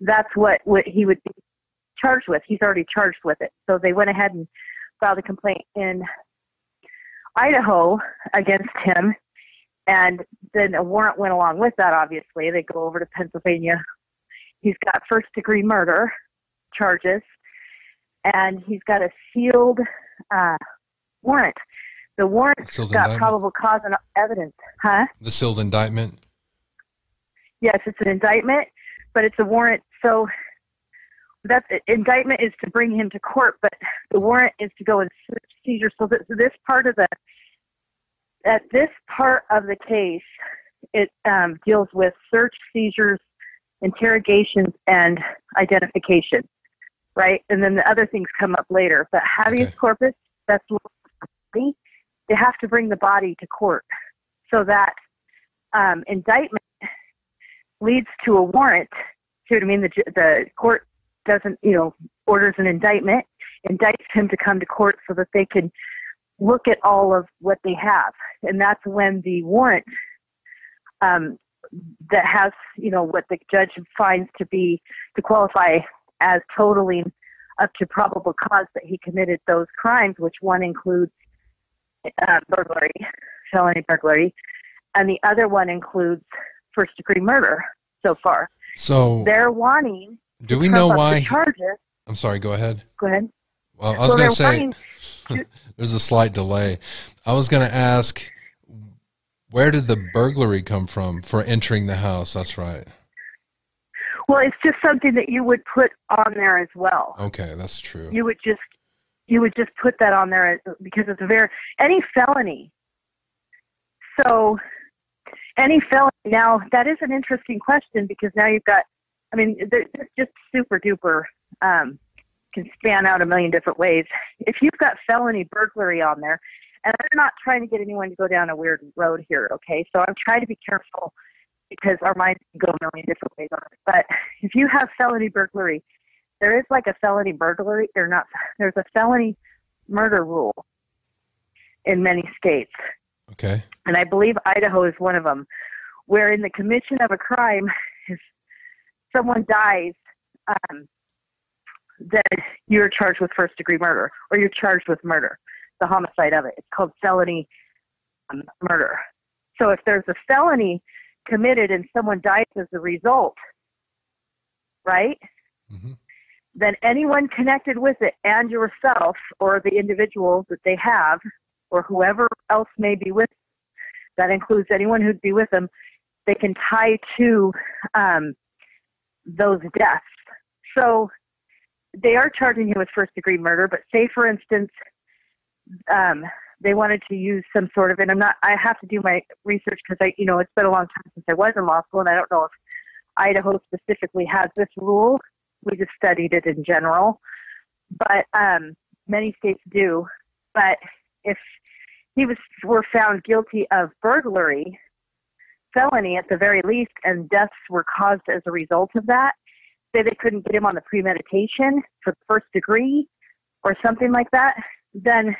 that's what, what he would be charged with. He's already charged with it. So they went ahead and filed a complaint in Idaho against him. And then a warrant went along with that, obviously. They go over to Pennsylvania. He's got first degree murder charges, and he's got a sealed uh, warrant. The warrant's
Sealed
got
indictment?
probable cause and evidence. Huh?
The sealed indictment?
Yes, it's an indictment, but it's a warrant. So that indictment is to bring him to court, but the warrant is to go and search seizure. So this, this part of the at this part of the case, it um, deals with search, seizures, interrogations, and identification, right? And then the other things come up later. But habeas corpus, that's the body, they have to bring the body to court so that um, indictment leads to a warrant. See what I mean? The, the court doesn't, you know, orders an indictment, indicts him to come to court so that they can look at all of what they have. And that's when the warrant um, that has, you know, what the judge finds to be, to qualify as totaling up to probable cause that he committed those crimes, which one includes uh, burglary, felony burglary, and the other one includes first degree murder so far.
So,
They're wanting
do we know why?
charges.
I'm sorry, go ahead.
Go ahead.
Well, I was
So
going to say, there's a slight delay. I was going to ask, where did the burglary come from for entering the house? That's right.
Well, it's just something that you would put on there as well.
Okay, that's true.
You would just you would just put that on there because it's a very any felony. So any felony now that is an interesting question because now you've got I mean they're just super duper um, can span out a million different ways. If you've got felony burglary on there, and I'm not trying to get anyone to go down a weird road here, okay? So I'm trying to be careful because our minds can go a million different ways on it. But if you have felony burglary, there is like a felony burglary or not there's a felony murder rule in many states
Okay.
and i believe idaho is one of them where in the commission of a crime if someone dies um, then you're charged with first degree murder or you're charged with murder the homicide of it. It's called felony um, murder. So if there's a felony committed and someone dies as a result right? Then anyone connected with it and yourself or the individual that they have or whoever else may be with that includes anyone who'd be with them they can tie to um, those deaths. So they are charging him with first degree murder but say for instance um, they wanted to use some sort of and i'm not i have to do my research because i you know it's been a long time since i was in law school and i don't know if idaho specifically has this rule. We just studied it in general, but um, many states do. But if he was were found guilty of burglary, felony at the very least, and deaths were caused as a result of that. Say they couldn't get him on the premeditation for first degree or something like that, then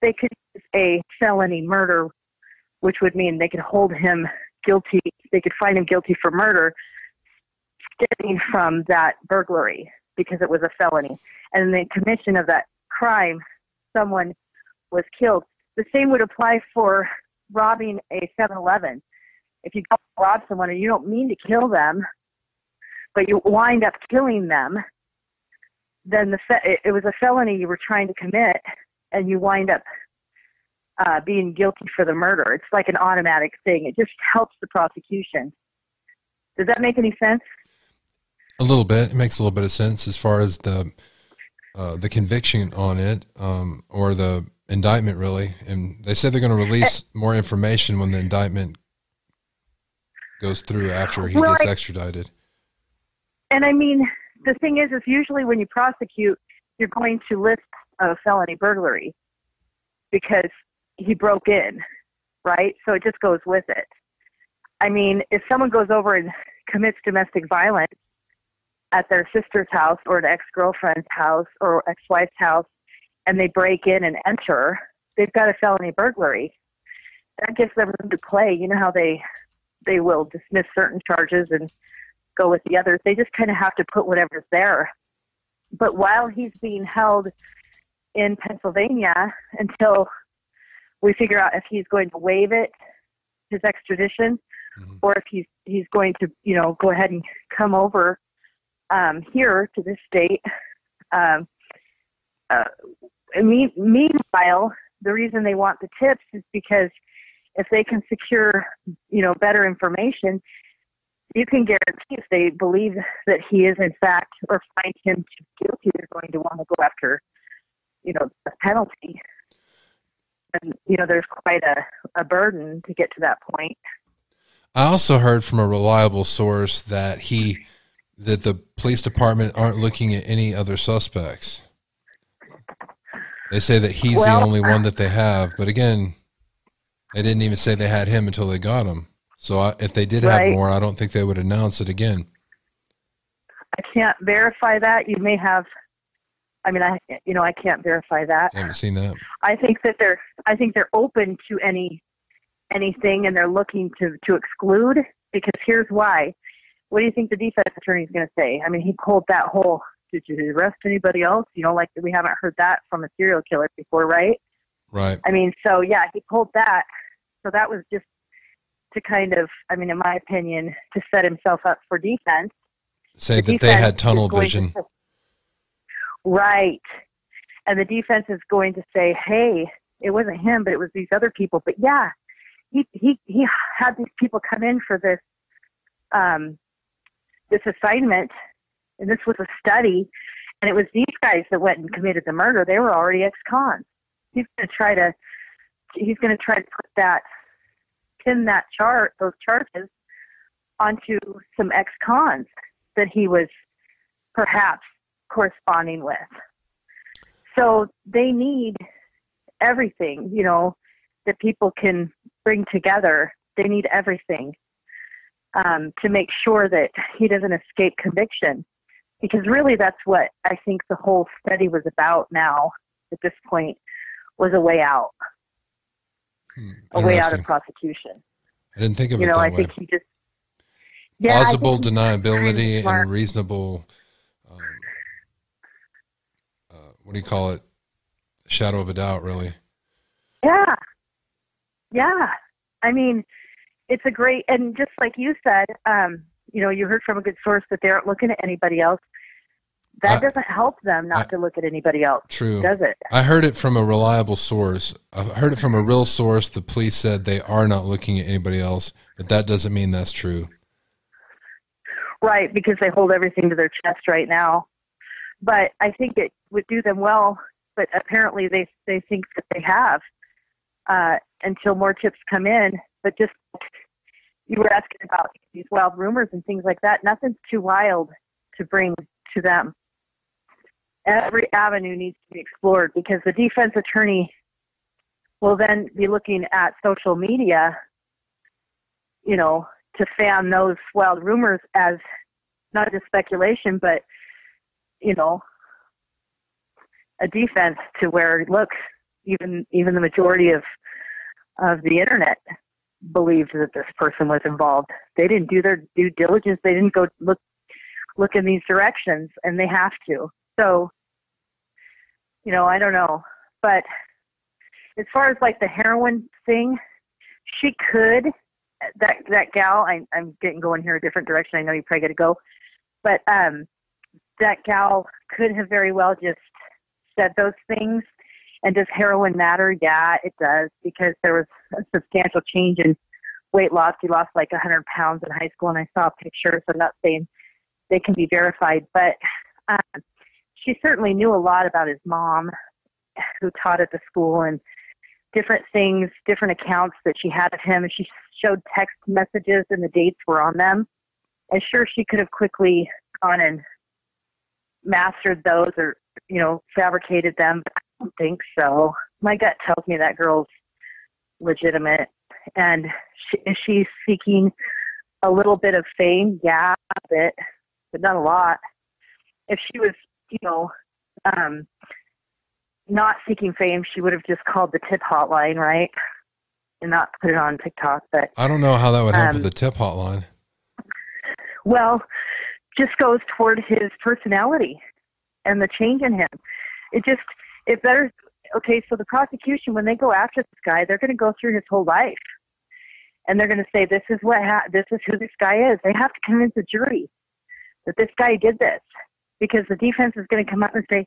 they could use a felony murder, which would mean they could hold him guilty. They could find him guilty for murder stemming from that burglary because it was a felony. And in the commission of that crime, someone was killed. The same would apply for robbing a 7-Eleven. If you rob someone and you don't mean to kill them, but you wind up killing them, then the fe- it, was a felony you were trying to commit, and you wind up uh, being guilty for the murder. It's like an automatic thing. It just helps the prosecution. Does that make any sense?
A little bit. It makes a little bit of sense as far as the uh, the conviction on it, um, or the indictment, really. And they said they're going to release more information when the indictment goes through after he
Well,
gets
I-
extradited.
And I mean, the thing is, is usually when you prosecute, you're going to list a felony burglary because he broke in, right? So it just goes with it. I mean, if someone goes over and commits domestic violence at their sister's house or an ex-girlfriend's house or ex-wife's house, and they break in and enter, they've got a felony burglary. That gives them room to play. You know how they they will dismiss certain charges and go with the others. They just kind of have to put whatever's there. But while he's being held in Pennsylvania until we figure out if he's going to waive it, his extradition, or if he's he's going to, you know, go ahead and come over um, here to this state. Um, uh, me- meanwhile, the reason they want the tips is because if they can secure, you know, better information, you can guarantee if they believe that he is in fact or find him guilty, they're going to want to go after, you know, the penalty. And you know, there's quite a, a burden to get to that point.
I also heard from a reliable source that he that the police department aren't looking at any other suspects. They say that he's
Well-
the only one that they have, but again, they didn't even say they had him until they got him. So I, if they did have more, I don't think they would announce it again.
I can't verify that. You may have. I mean, I you know I can't verify that.
I haven't seen that.
I think that they're I think they're open to any anything and they're looking to to exclude because here's why. What do you think the defense attorney is going to say? I mean, he pulled that whole did you arrest anybody else? You know, like we haven't heard that from a serial killer before, right?
Right.
I mean, so yeah, he pulled that. So that was just to kind of, I mean, in my opinion, to set himself up for defense.
Say
The
that they had tunnel
is going to
vision.
Right. And the defense is going to say, hey, it wasn't him, but it was these other people. But yeah, he, he, he had these people come in for this, um, this assignment, and this was a study, and it was these guys that went and committed the murder. They were already ex-cons. He's going to try to, he's going to try to put that, pin that chart, those charges, onto some ex-cons that he was perhaps corresponding with. So they need everything, you know, that people can bring together. They need everything um, to make sure that he doesn't escape conviction. Because really, that's what I think the whole study was about now, at this point, was a way out. A way out of prosecution.
I didn't think of
You
it
know,
that
I
way.
think he just. Yeah,
Plausible deniability and reasonable. Um, uh, what do you call it? Shadow of a doubt, really.
Yeah. Yeah. I mean, it's a great, and just like you said, um, you know, you heard from a good source that they aren't looking at anybody else. That
I-
doesn't help them not to look at anybody else.
True.
Does it?
I heard it from a reliable source. I heard it from a real source. The police said they are not looking at anybody else, but that doesn't mean that's true.
Right, because they hold everything to their chest right now. But I think it would do them well, but apparently they they think that they have uh, until more tips come in. But just you were asking about these wild rumors and things like that. Nothing's too wild to bring to them. Every avenue needs to be explored because the defense attorney will then be looking at social media, you know, to fan those wild rumors as not just speculation, but you know, a defense to where look, even even the majority of of the internet believed that this person was involved. They didn't do their due diligence. They didn't go look look in these directions, and they have to. So, you know, I don't know, but as far as like the heroin thing, she could that that gal. I, I'm getting going here a different direction. I know you probably got to go, but um, that gal could have very well just said those things. And does heroin matter? Yeah, it does because there was a substantial change in weight loss. He lost like a 100 pounds in high school, and I saw pictures. I'm not saying they can be verified, but um, she certainly knew a lot about his mom, who taught at the school, and different things, different accounts that she had of him. And she showed text messages, and the dates were on them. And sure, she could have quickly gone and mastered those or you know fabricated them. But I don't think so. My gut tells me that girl's legitimate, and she, is she seeking a little bit of fame? Yeah, a bit, but not a lot. If she was, you know, um, not seeking fame, she would have just called the tip hotline, right? And not put it on TikTok. But
I don't know how that would help
Um,
with the tip hotline.
well, just goes toward his personality and the change in him. It just it better okay, so the prosecution when they go after this guy, they're going to go through his whole life. And they're going to say this is what ha- this is who this guy is. They have to convince the jury that this guy did this because the defense is going to come up and say,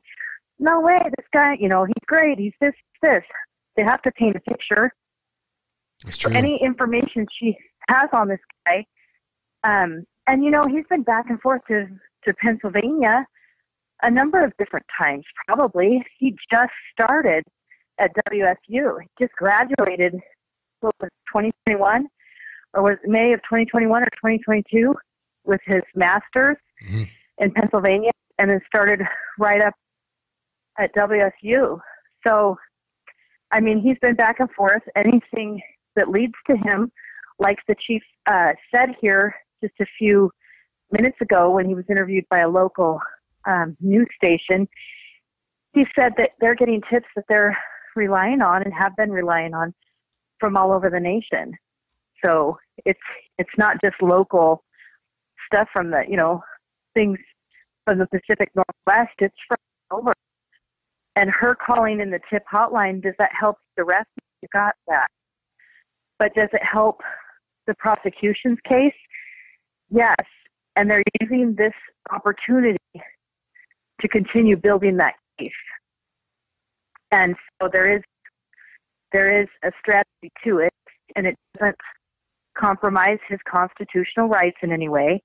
"No way, this guy, you know, he's great. He's this this." They have to paint a picture.
It's
So any information she has on this guy, um, and you know, he's been back and forth to to Pennsylvania a number of different times. Probably he just started at WSU. He just graduated. What was 2021, or was it May of 2021 or 2022 with his master's in Pennsylvania, and then started right up at WSU. So, I mean, he's been back and forth. Anything that leads to him, like the chief uh, said here just a few minutes ago when he was interviewed by a local um, news station, he said that they're getting tips that they're relying on and have been relying on from all over the nation. So it's it's not just local stuff from the you know things from the Pacific Northwest. It's from over. And her calling in the tip hotline does that help the rest? You got that. But does it help the prosecution's case? Yes. And they're using this opportunity to continue building that case. And so there is there is a strategy to it, and it doesn't compromise his constitutional rights in any way.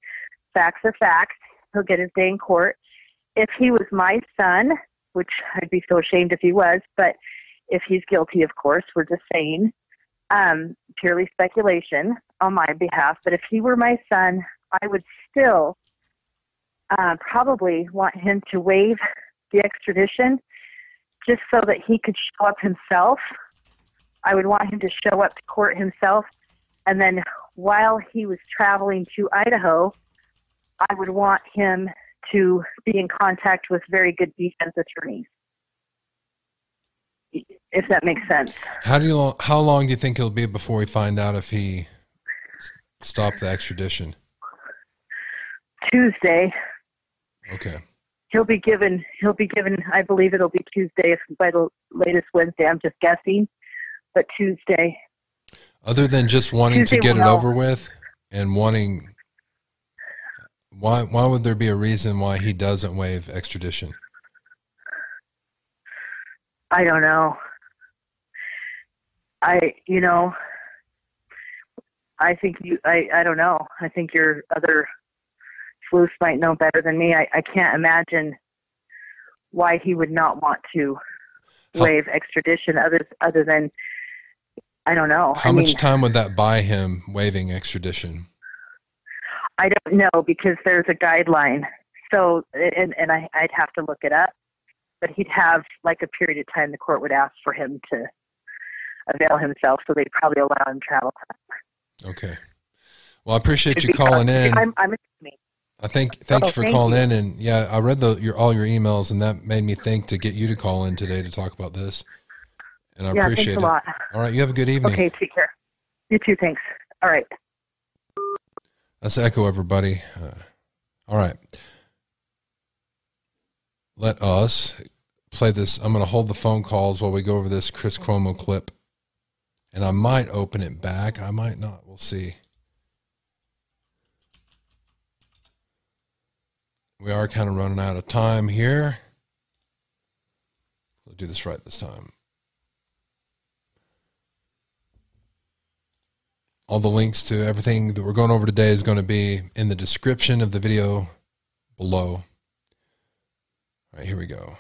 Facts are facts. He'll get his day in court. If he was my son, which I'd be so ashamed if he was, but if he's guilty, of course, we're just saying, um, purely speculation on my behalf. But if he were my son, I would still uh, probably want him to waive the extradition just so that he could show up himself. I would want him to show up to court himself. And then while he was traveling to Idaho, I would want him to be in contact with very good defense attorneys. If that makes sense.
How do you how long do you think it'll be before we find out if he stopped the extradition?
Tuesday,
Okay.
he'll be given he'll be given I believe it'll be Tuesday if by the latest Wednesday. I'm just guessing. But Tuesday.
Other than just wanting
Tuesday
to get it
know.
over with and wanting why why would there be a reason why he doesn't waive extradition?
I don't know. I you know I think you I, I don't know. I think your other sleuths might know better than me. I, I can't imagine why he would not want to waive extradition other other than I don't know.
How
I
much
mean,
time would that buy him waiving extradition?
I don't know because there's a guideline. So, and, and I, I'd have to look it up, but he'd have like a period of time the court would ask for him to avail himself, so they'd probably allow him travel time.
Okay. Well, I appreciate
It'd
you calling in.
I'm, I'm me.
I think thank
Oh,
you for
thank
calling
you.
in, and yeah, I read the your all your emails, and that made me think to get you to call in today to talk about this, and I
Yeah,
appreciate
thanks a
it.
lot.
All right, you have a good evening.
Okay, take care. You too. Thanks. All right.
Let's echo everybody. Uh, all right, let us play this. I'm going to hold the phone calls while we go over this Chris Cuomo clip, and I might open it back. I might not. We'll see. We are kind of running out of time here. We'll do this right this time. All the links to everything that we're going over today is going to be in the description of the video below. All right, here we go.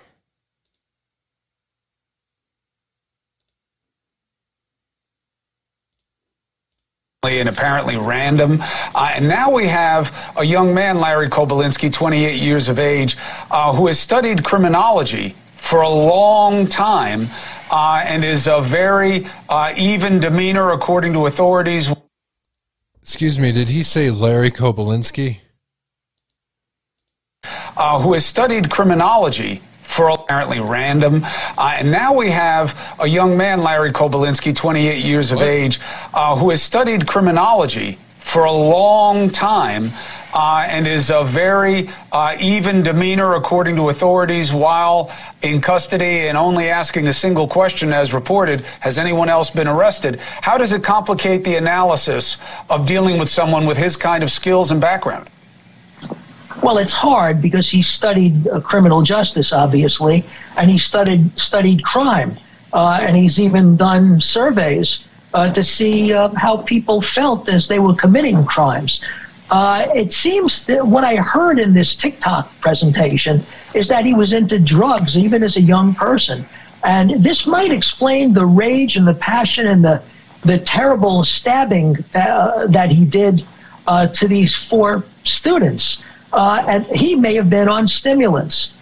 and apparently random. Uh, and now we have a young man, Larry Kobilinsky, 28 years of age, uh, who has studied criminology for a long time uh, and is a very uh, even demeanor, according to authorities.
Excuse me, did he say Larry Kobilinsky?
uh, who has studied criminology for apparently random. Uh, and now we have a young man, Larry Kobilinsky, 28 years of age, uh, who has studied criminology for a long time. Uh, and is a very uh, even demeanor, according to authorities, while in custody and only asking a single question, as reported Has anyone else been arrested? How does it complicate the analysis of dealing with someone with his kind of skills and background?
Well, it's hard because he studied uh, criminal justice, obviously, and he studied studied crime, uh, and he's even done surveys uh, to see uh, how people felt as they were committing crimes. Uh, it seems that what I heard in this TikTok presentation is that he was into drugs even as a young person, and this might explain the rage and the passion and the the terrible stabbing that, uh, that he did uh, to these four students. Uh, and he may have been on stimulants.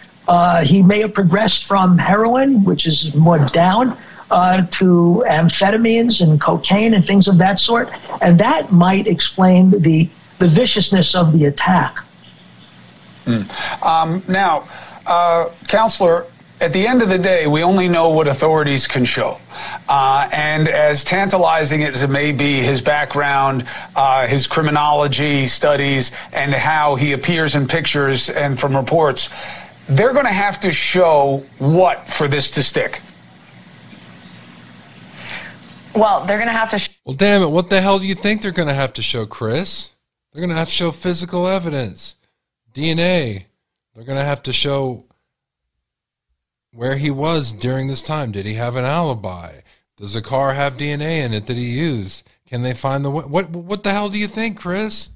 He may have progressed from heroin, which is more down, uh, to amphetamines and cocaine and things of that sort. And that might explain the, the viciousness of the attack.
Um, now, uh, counselor, at the end of the day, we only know what authorities can show. Uh, and as tantalizing as it may be, his background, uh, his criminology studies, and how he appears in pictures and from reports, they're going to have to show what for this to stick.
Well, they're going to have to. Sh-
Well, damn it! What the hell do you think they're going to have to show, Chris? They're going to have to show physical evidence, DNA. They're going to have to show where he was during this time. Did he have an alibi? Does the car have DNA in it that he used? Can they find the what? What, the hell do you think, Chris?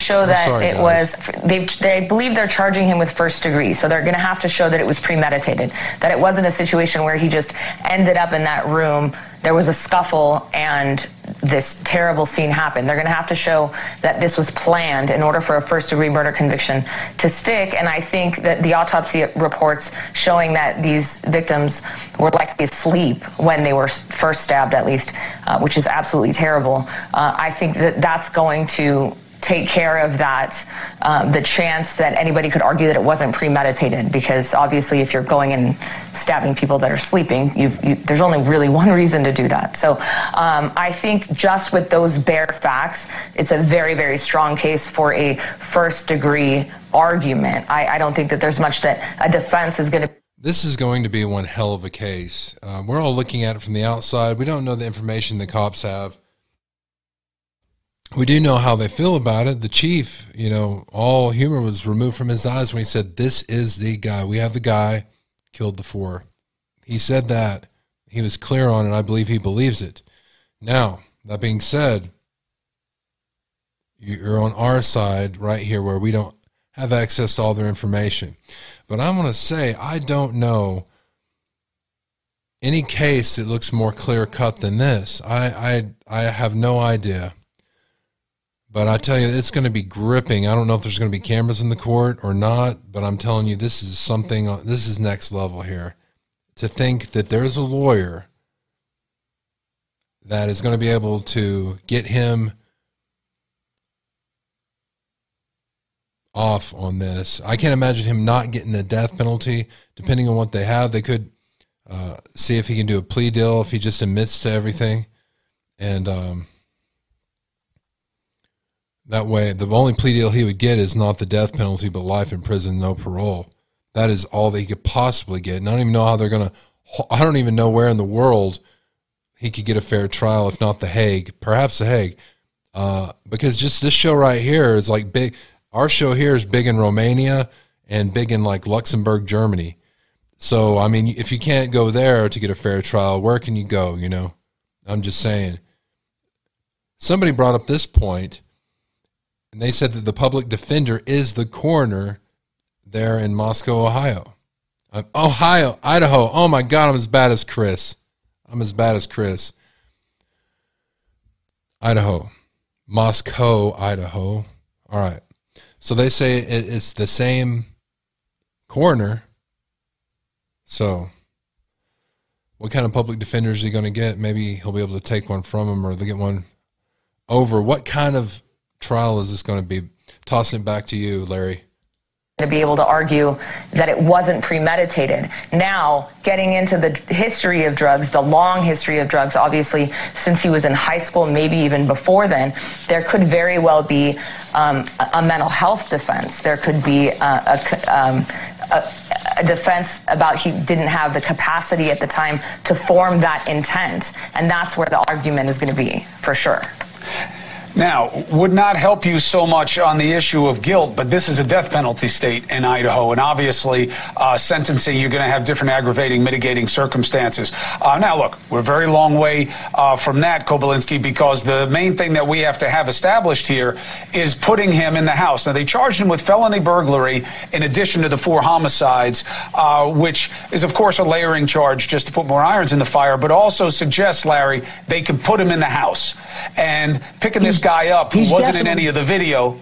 show
I'm
that
sorry,
it
guys.
was they they believe they're charging him with first degree so they're going to have to show that it was premeditated that it wasn't a situation where he just ended up in that room there was a scuffle and this terrible scene happened. They're going to have to show that this was planned in order for a first degree murder conviction to stick and i think that the autopsy reports showing that these victims were likely asleep when they were first stabbed at least uh, which is absolutely terrible. Uh, i think that that's going to take care of that, um, the chance that anybody could argue that it wasn't premeditated. Because obviously, if you're going and stabbing people that are sleeping, you, there's only really one reason to do that. So um, I think just with those bare facts, it's a very, very strong case for a first degree argument. I, I don't think that there's much that a defense is going to.
This is going to be one hell of a case. Um, we're all looking at it from the outside. We don't know the information the cops have. We do know how they feel about it. The chief, you know, all humor was removed from his eyes when he said, This is the guy. We have the guy killed the four. He said that. He was clear on it. I believe he believes it. Now, that being said, you're on our side right here where we don't have access to all their information. But I want to say, I don't know any case that looks more clear cut than this. I, I, I have no idea. But I tell you, it's going to be gripping. I don't know if there's going to be cameras in the court or not, but I'm telling you, this is something, this is next level here. To think that there's a lawyer that is going to be able to get him off on this. I can't imagine him not getting the death penalty. Depending on what they have, they could uh, see if he can do a plea deal if he just admits to everything, and um, that way, the only plea deal he would get is not the death penalty, but life in prison, no parole. That is all that he could possibly get. And I don't even know how they're going to. I don't even know where in the world he could get a fair trial, if not the Hague, perhaps the Hague. Uh, because just this show right here is like big. Our show here is big in Romania and big in like Luxembourg, Germany. So, I mean, if you can't go there to get a fair trial, where can you go? You know, I'm just saying. Somebody brought up this point, and they said that the public defender is the coroner there in Moscow, Ohio. Uh, Ohio, Idaho. Oh my God, I'm as bad as Chris. I'm as bad as Chris. Idaho, Moscow, Idaho. All right. So they say it's the same coroner. So, what kind of public defender is he going to get? Maybe he'll be able to take one from him or they get one over. What kind of trial is this going to be? Tossing it back to you, Larry
to be able to argue that it wasn't premeditated. Now, getting into the history of drugs, the long history of drugs, obviously, since he was in high school, maybe even before then, there could very well be um, a, mental health defense. There could be a, a, um, a, a defense about he didn't have the capacity at the time to form that intent. And that's where the argument is going to be, for sure.
Now, would not help you so much on the issue of guilt, but this is a death penalty state in Idaho, and obviously, uh, sentencing you're going to have different aggravating, mitigating circumstances. Uh, now, look, we're a very long way uh, from that, Kobilinsky, because the main thing that we have to have established here is putting him in the house. Now, they charged him with felony burglary in addition to the four homicides, uh, which is, of course, a layering charge just to put more irons in the fire, but also suggests, Larry, they can put him in the house. And picking this guy up who wasn't in any of the video.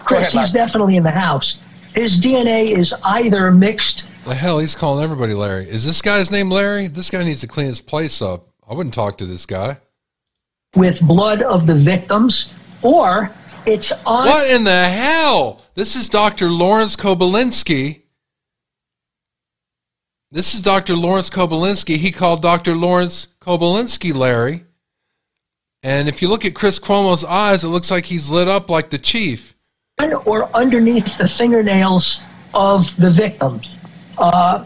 Chris, ahead, he's definitely in the house. His DNA is either mixed.
The hell, he's calling everybody Larry. Is this guy's name Larry? This guy needs to clean his place up. I wouldn't talk to this guy.
With blood of the victims, or it's on.
What in the hell? This is Dr. Lawrence Kobilinsky. This is Dr. Lawrence Kobilinsky. He called Dr. Lawrence Kobilinsky Larry. And if you look at Chris Cuomo's eyes, it looks like he's lit up like the chief.
Or underneath the fingernails of the victim. Uh,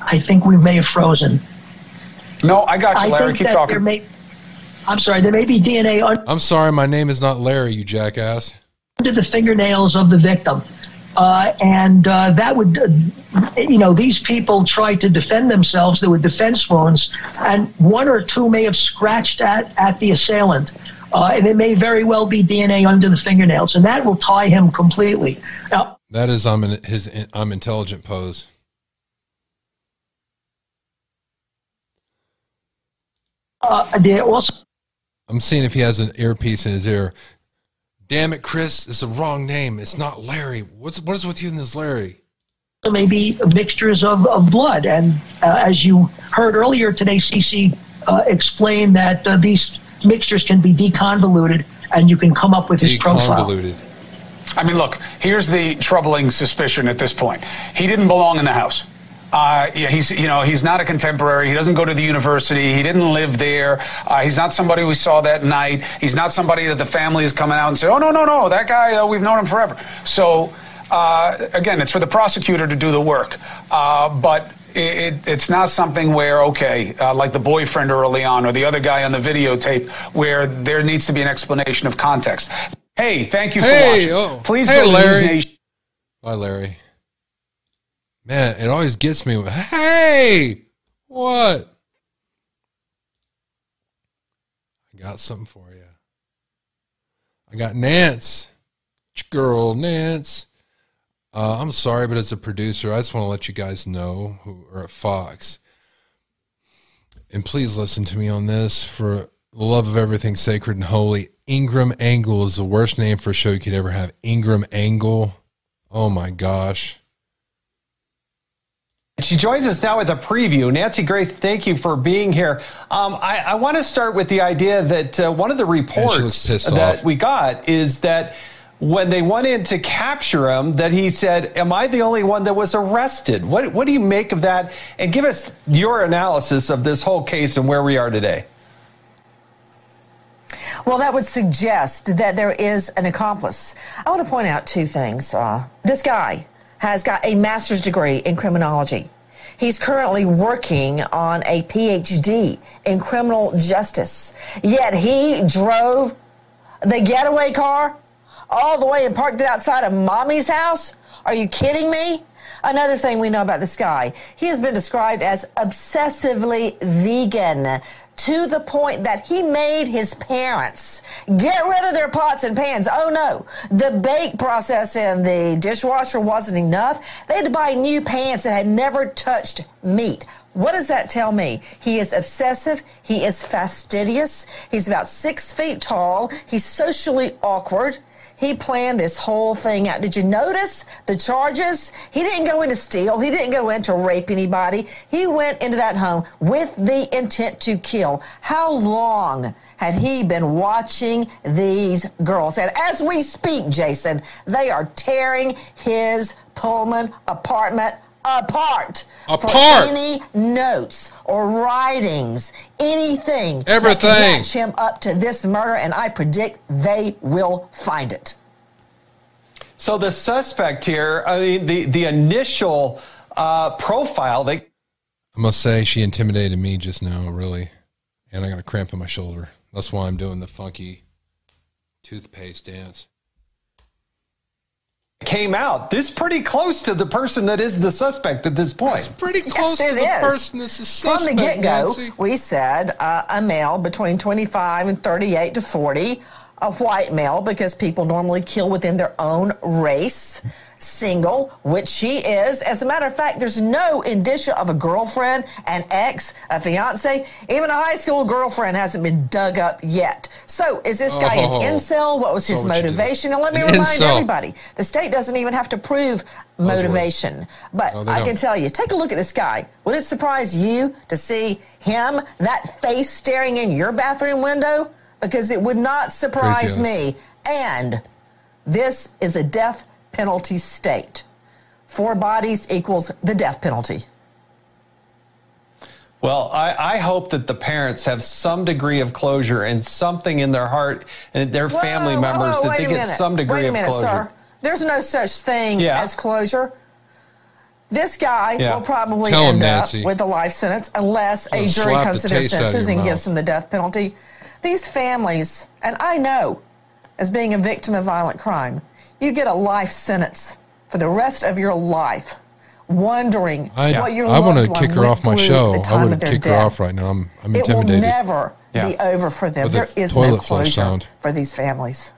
I think we may have frozen.
No, I got you, Larry. Keep talking. May,
I'm sorry, there may be DNA. Un-
I'm sorry, my name is not Larry, you jackass.
Under the fingernails of the victim. Uh, and uh, that would, uh, you know, these people tried to defend themselves. There were defense wounds, and one or two may have scratched at, at the assailant. Uh, and it may very well be DNA under the fingernails, and that will tie him completely. Now,
that is I'm in his I'm intelligent pose.
Uh, also,
I'm seeing if he has an earpiece in his ear. Damn it, Chris! It's the wrong name. It's not Larry. What's what is with you and this Larry?
Maybe mixtures of, of blood, and uh, as you heard earlier today, CC uh, explained that uh, these mixtures can be deconvoluted, and you can come up with his profile.
I mean, look. Here's the troubling suspicion at this point. He didn't belong in the house. Uh, yeah, he's you know he's not a contemporary. He doesn't go to the university. He didn't live there. Uh, he's not somebody we saw that night. He's not somebody that the family is coming out and say, oh no no no, that guy uh, we've known him forever. So uh, again, it's for the prosecutor to do the work, uh, but. It, it's not something where, okay, uh, like the boyfriend early on or the other guy on the videotape, where there needs to be an explanation of context. Hey, thank you for
hey,
watching.
Oh,
Please
hey,
go
Larry. Bye, Larry. Man, it always gets me. Hey, what? I got something for you. I got Nance, girl Nance. Uh, I'm sorry, but as a producer, I just want to let you guys know who are at Fox. And please listen to me on this for the love of everything sacred and holy. Ingraham Angle is the worst name for a show you could ever have. Ingraham Angle. Oh my gosh.
She joins us now with a preview. Nancy Grace, thank you for being here. Um, I, I want to start with the idea that uh, one of the reports that
off.
we got is that when they went in to capture him, that he said, "Am I the only one that was arrested?" What What do you make of that? And give us your analysis of this whole case and where we are today.
Well, that would suggest that there is an accomplice. I want to point out two things. Uh, this guy has got a master's degree in criminology. He's currently working on a PhD in criminal justice. Yet he drove the getaway car all the way and parked it outside of mommy's house? Are you kidding me? Another thing we know about this guy, he has been described as obsessively vegan to the point that he made his parents get rid of their pots and pans. Oh no, the bake process in the dishwasher wasn't enough. They had to buy new pans that had never touched meat. What does that tell me? He is obsessive. He is fastidious. He's about six feet tall. He's socially awkward. He planned this whole thing out. Did you notice the charges? He didn't go in to steal. He didn't go in to rape anybody. He went into that home with the intent to kill. How long had he been watching these girls? And as we speak, Jason, they are tearing his Pullman apartment apart.
Apart.
For any notes or writings, anything. that can
Everything.
match him up to this murder, and I predict they will find it.
So the suspect here, I mean, the the initial uh, profile, they
I must say, she intimidated me just now, really. And I got a cramp in my shoulder. That's why I'm doing the funky toothpaste dance.
Came out. This pretty close to the person that is the suspect at this point.
pretty close
Yes, it is. From the get go, we said uh, a male between 25 and 38 to 40, a white male because people normally kill within their own race, single, which she is. As a matter of fact, there's no indicia of a girlfriend, an ex, a fiance, even a high school girlfriend hasn't been dug up yet. So, is this guy
Oh.
an incel? What was his motivation? And let me
An
remind
incel.
everybody the state doesn't even have to prove motivation. But I can tell you, take a look at this guy. Would it surprise you to see him, that face staring in your bathroom window? Because it would not surprise
Crazy
me. And this is a death penalty state. Four bodies equals the death penalty.
Well, I, I hope that the parents have some degree of closure and something in their heart and their family members
whoa,
that
wait
they
a
get
minute.
some degree
Wait a
of
minute,
closure.
sir. There's no such thing
Yeah.
as closure. This guy
Yeah.
will probably
Tell him,
end
Nancy.
up with a life sentence unless a
Gonna
jury comes
the
to their
taste
senses
your
and gives
mouth.
them the death penalty. These families, and I know as being a victim of violent crime, you get a life sentence for the rest of your life, wondering
I,
what your
I want to kick her off my show. I
time
would
of their
kick her off right now. I'm, I'm
It will never
Yeah.
be over for them.
With the
There is
toilet
no closure
sound.
for these families.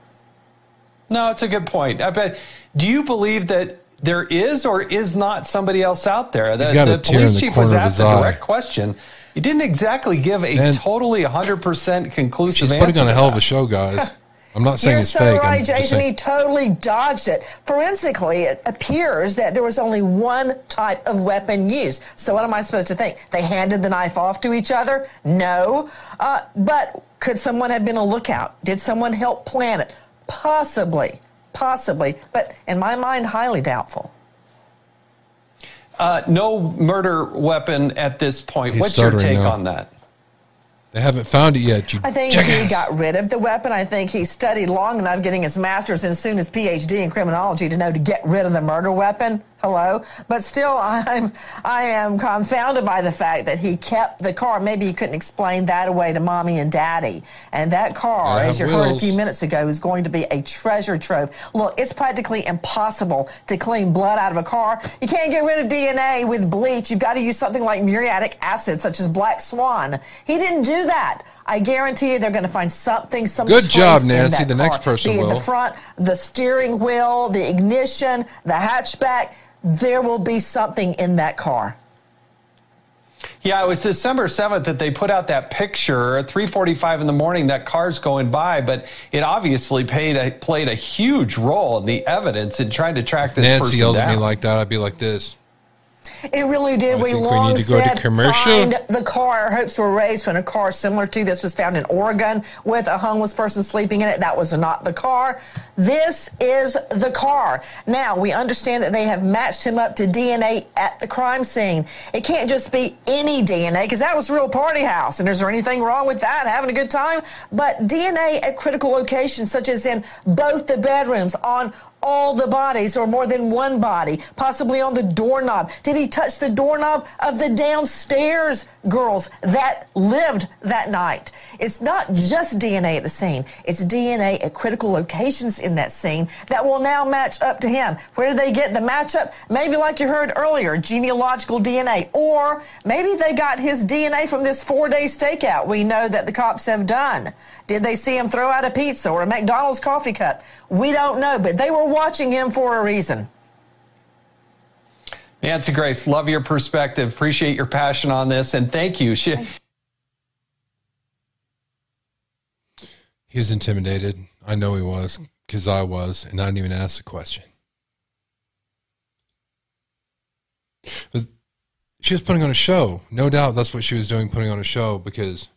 No, it's a good point. I bet. Do you believe that there is or is not somebody else out there?
He's
The,
got a
the
tear in
police
the
chief was
corner of
asked
his
a
eye.
direct question. He didn't exactly give a
Man.
totally 100% conclusive
She's
answer.
putting on a hell of a show, guys. I'm not saying
You're
it's
so
fake.
right,
I'm
Jason. He totally dodged it. Forensically, it appears that there was only one type of weapon used. So what am I supposed to think? They handed the knife off to each other? No. Uh, but could someone have been a lookout? Did someone help plan it? Possibly. Possibly. But in my mind, highly doubtful.
Uh, no murder weapon at this point.
He's
What's your take
now.
on that?
They haven't found it yet. You
I think he got rid of the weapon. I think he studied long enough getting his master's and soon his PhD in criminology to know to get rid of the murder weapon. Hello. But still, I'm, I am confounded by the fact that he kept the car. Maybe he couldn't explain that away to mommy and daddy. And that car, as you
have
heard a few minutes ago, is going to be a treasure trove. Look, it's practically impossible to clean blood out of a car. You can't get rid of DNA with bleach. You've got to use something like muriatic acid, such as black swan. He didn't do that. I guarantee you they're going to find something, some
Good job, Nancy.
that
The next
car.
person
Be it
will.
the front, the steering wheel, the ignition, the hatchback. There will be something in that car.
Yeah, it was December 7th that they put out that picture at 3:45 in the morning that car's going by, but it obviously played a, played a huge role in the evidence in trying to track this
Nancy
person
yelled
down.
at me like that. I'd be like this.
It really did.
I
we
we
long
need to go to
said
commercial.
find the car. Our hopes were raised when a car similar to this was found in Oregon with a homeless person sleeping in it. That was not the car. This is the car. Now we understand that they have matched him up to DNA at the crime scene. It can't just be any DNA because that was a real party house. And is there anything wrong with that? Having a good time? But DNA at critical locations, such as in both the bedrooms, on all the bodies or more than one body, possibly on the doorknob. Did he touch the doorknob of the downstairs girls that lived that night? It's not just DNA at the scene. It's DNA at critical locations in that scene that will now match up to him. Where did they get the matchup? Maybe like you heard earlier, genealogical DNA, or maybe they got his DNA from this four day stakeout we know that the cops have done. Did they see him throw out a pizza or a McDonald's coffee cup? We don't know, but they were watching him for a reason.
Nancy Grace, love your perspective. Appreciate your passion on this, and thank you. She,
He was intimidated. I know he was because I was, and I didn't even ask the question. But she was putting on a show. No doubt that's what she was doing, putting on a show because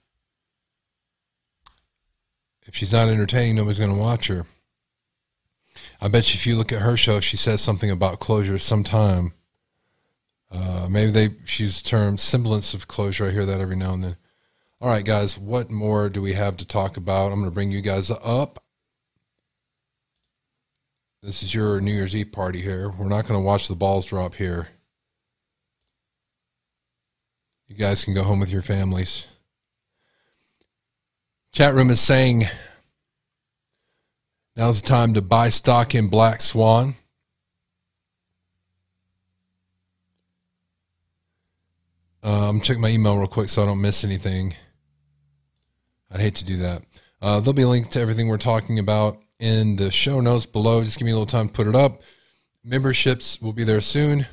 if she's not entertaining, nobody's going to watch her. I bet you if you look at her show, she says something about closure sometime. Uh, maybe they she's termed semblance of closure. I hear that every now and then. All right, guys, what more do we have to talk about? I'm going to bring you guys up. This is your New Year's Eve party here. We're not going to watch the balls drop here. You guys can go home with your families. Chat room is saying now's the time to buy stock in Black Swan. Uh, I'm checking my email real quick so I don't miss anything. I'd hate to do that. Uh, there'll be a link to everything we're talking about in the show notes below. Just give me a little time to put it up. Memberships will be there soon.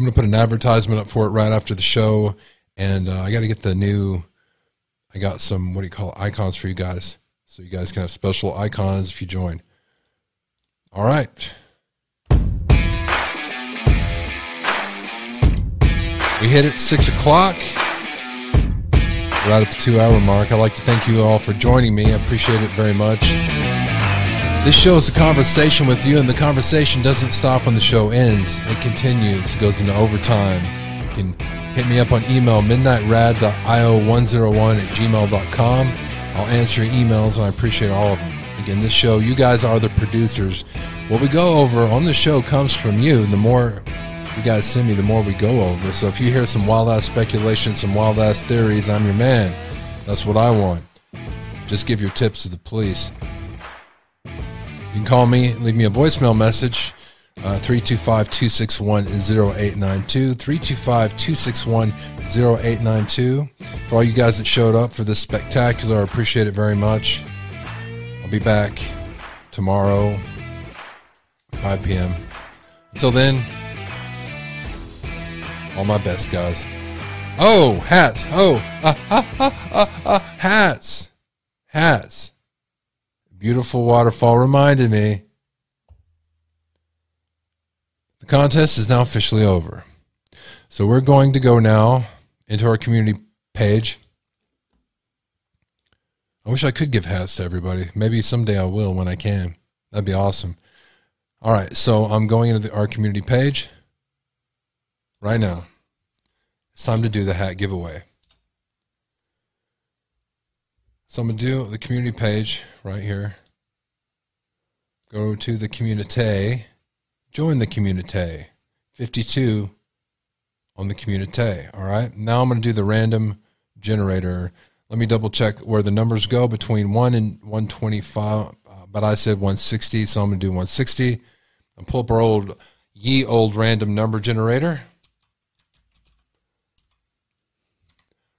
I'm going to put an advertisement up for it right after the show. And uh, I got to get the new, I got some, what do you call it, icons for you guys. So you guys can have special icons if you join. All right. We hit it six o'clock. Right at the two hour mark. I'd like to thank you all for joining me. I appreciate it very much. This show is a conversation with you, and the conversation doesn't stop when the show ends. It continues, it goes into overtime. You can hit me up on email, midnightrad.io101 at gmail.com. I'll answer your emails, and I appreciate all of them. Again, this show, you guys are the producers. What we go over on the show comes from you. The more you guys send me, the more we go over. So if you hear some wild ass speculation, some wild ass theories, I'm your man. That's what I want. Just give your tips to the police. You can call me, leave me a voicemail message. Uh, 325 261 0892. 325 261 0892. For all you guys that showed up for this spectacular, I appreciate it very much. I'll be back tomorrow, 5 p.m. Until then, all my best, guys. Oh, hats. Oh, uh, uh, uh, hats. Hats. Beautiful waterfall reminded me. The contest is now officially over. So we're going to go now into our community page. I wish I could give hats to everybody. Maybe someday I will when I can. That'd be awesome. All right, so I'm going into the, our community page right now. It's time to do the hat giveaway. So I'm going to do the community page right here. Go to the community. Join the community. 52 on the community. All right. Now I'm going to do the random generator. Let me double check where the numbers go between 1 and 125. Uh, but I said 160, so I'm going to do 160. And pull up our old, ye old random number generator.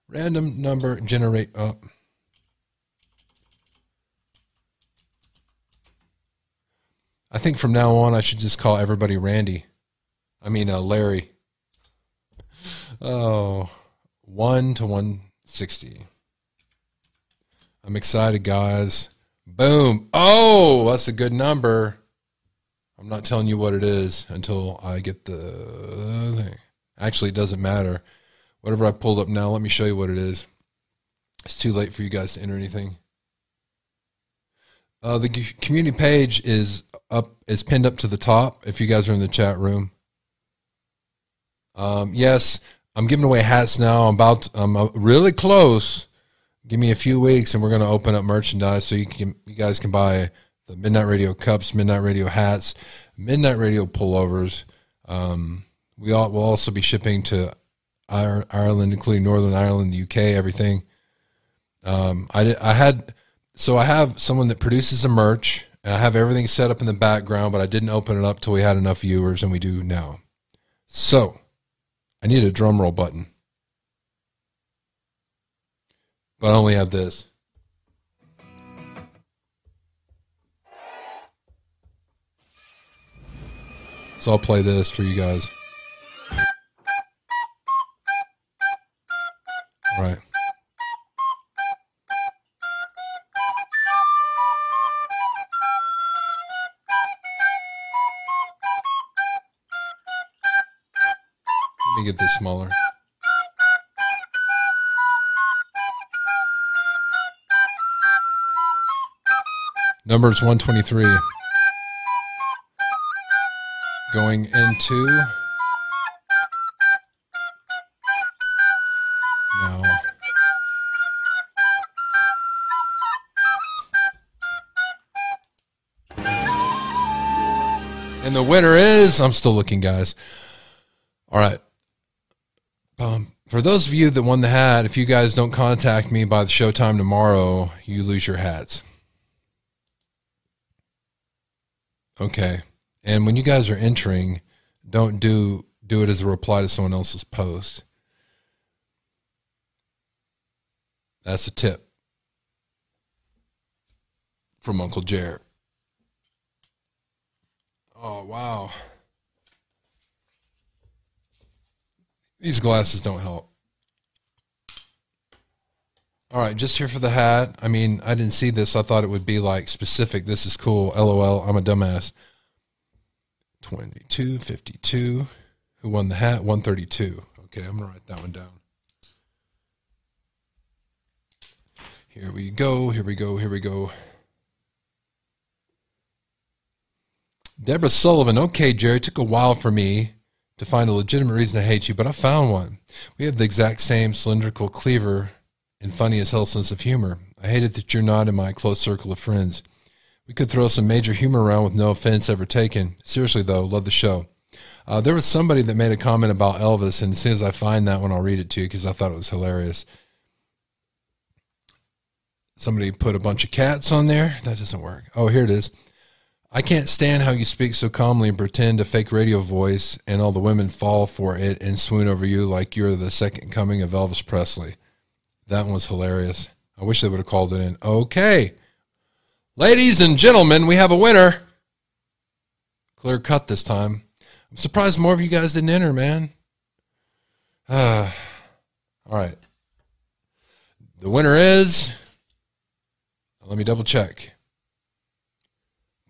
Random number generate up. I think from now on I should just call everybody Randy. I mean uh, Larry. Oh, one to one sixty. I'm excited, guys. Boom. Oh, that's a good number. I'm not telling you what it is until I get the thing. Actually, it doesn't matter. Whatever I pulled up now, let me show you what it is. It's too late for you guys to enter anything. Uh, the community page is up is pinned up to the top. If you guys are in the chat room, um, yes, I'm giving away hats now. I'm about I'm uh, really close. Give me a few weeks, and we're going to open up merchandise so you can you guys can buy the Midnight Radio cups, Midnight Radio hats, Midnight Radio pullovers. Um, we all will also be shipping to Ireland, including Northern Ireland, the UK, everything. Um, I I had so I have someone that produces the merch. And I have everything set up in the background, but I didn't open it up till we had enough viewers, and we do now. So I need a drum roll button, but I only have this. So I'll play this for you guys. All right. Me get this smaller. Numbers 123. Going into now. And the winner is, I'm still looking, guys. All right. Um, for those of you that won the hat, if you guys don't contact me by the showtime tomorrow, you lose your hats. Okay. And when you guys are entering, don't do do it as a reply to someone else's post. That's a tip from Uncle Jared. Oh wow. These glasses don't help. All right, just here for the hat. I mean, I didn't see this. I thought it would be like specific. This is cool. LOL. I'm a dumbass. 22, 52. Who won the hat? 132. Okay, I'm going to write that one down. Here we go. Here we go. Here we go. Deborah Sullivan. Okay, Jerry. Took a while for me to find a legitimate reason to hate you, but I found one. We have the exact same cylindrical cleaver and funny as hell sense of humor. I hate it that you're not in my close circle of friends. We could throw some major humor around with no offense ever taken. Seriously, though, love the show. Uh, there was somebody that made a comment about Elvis, and as soon as I find that one, I'll read it to you because I thought it was hilarious. Somebody put a bunch of cats on there. That doesn't work. Oh, here it is. I can't stand how you speak so calmly and pretend a fake radio voice, and all the women fall for it and swoon over you like you're the second coming of Elvis Presley. That one was hilarious. I wish they would have called it in. Okay. Ladies and gentlemen, we have a winner. Clear cut this time. I'm surprised more of you guys didn't enter, man. Uh, all right. The winner is. Let me double check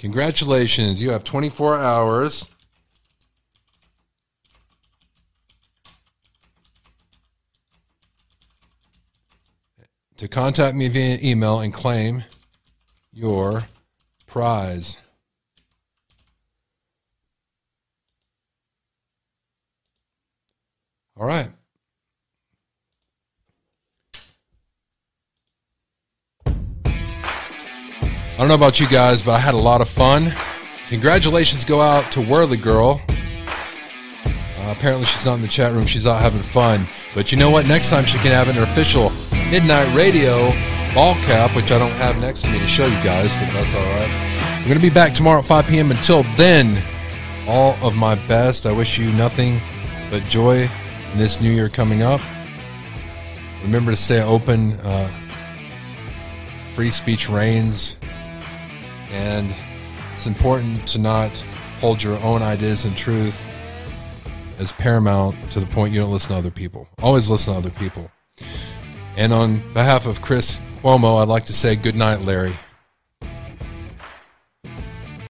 Congratulations. You have 24 hours. To contact me via email and claim your prize. All right. Don't know about you guys, but I had a lot of fun. Congratulations go out to Whirly Girl. Uh, apparently, she's not in the chat room. She's out having fun. But you know what? Next time she can have an official Midnight Radio ball cap, which I don't have next to me to show you guys, but that's all right. I'm going to be back tomorrow at 5 p.m. Until then, all of my best. I wish you nothing but joy in this new year coming up. Remember to stay open. Uh, free speech reigns. And it's important to not hold your own ideas and truth as paramount to the point you don't listen to other people. Always listen to other people. And on behalf of Chris Cuomo, I'd like to say good night, Larry.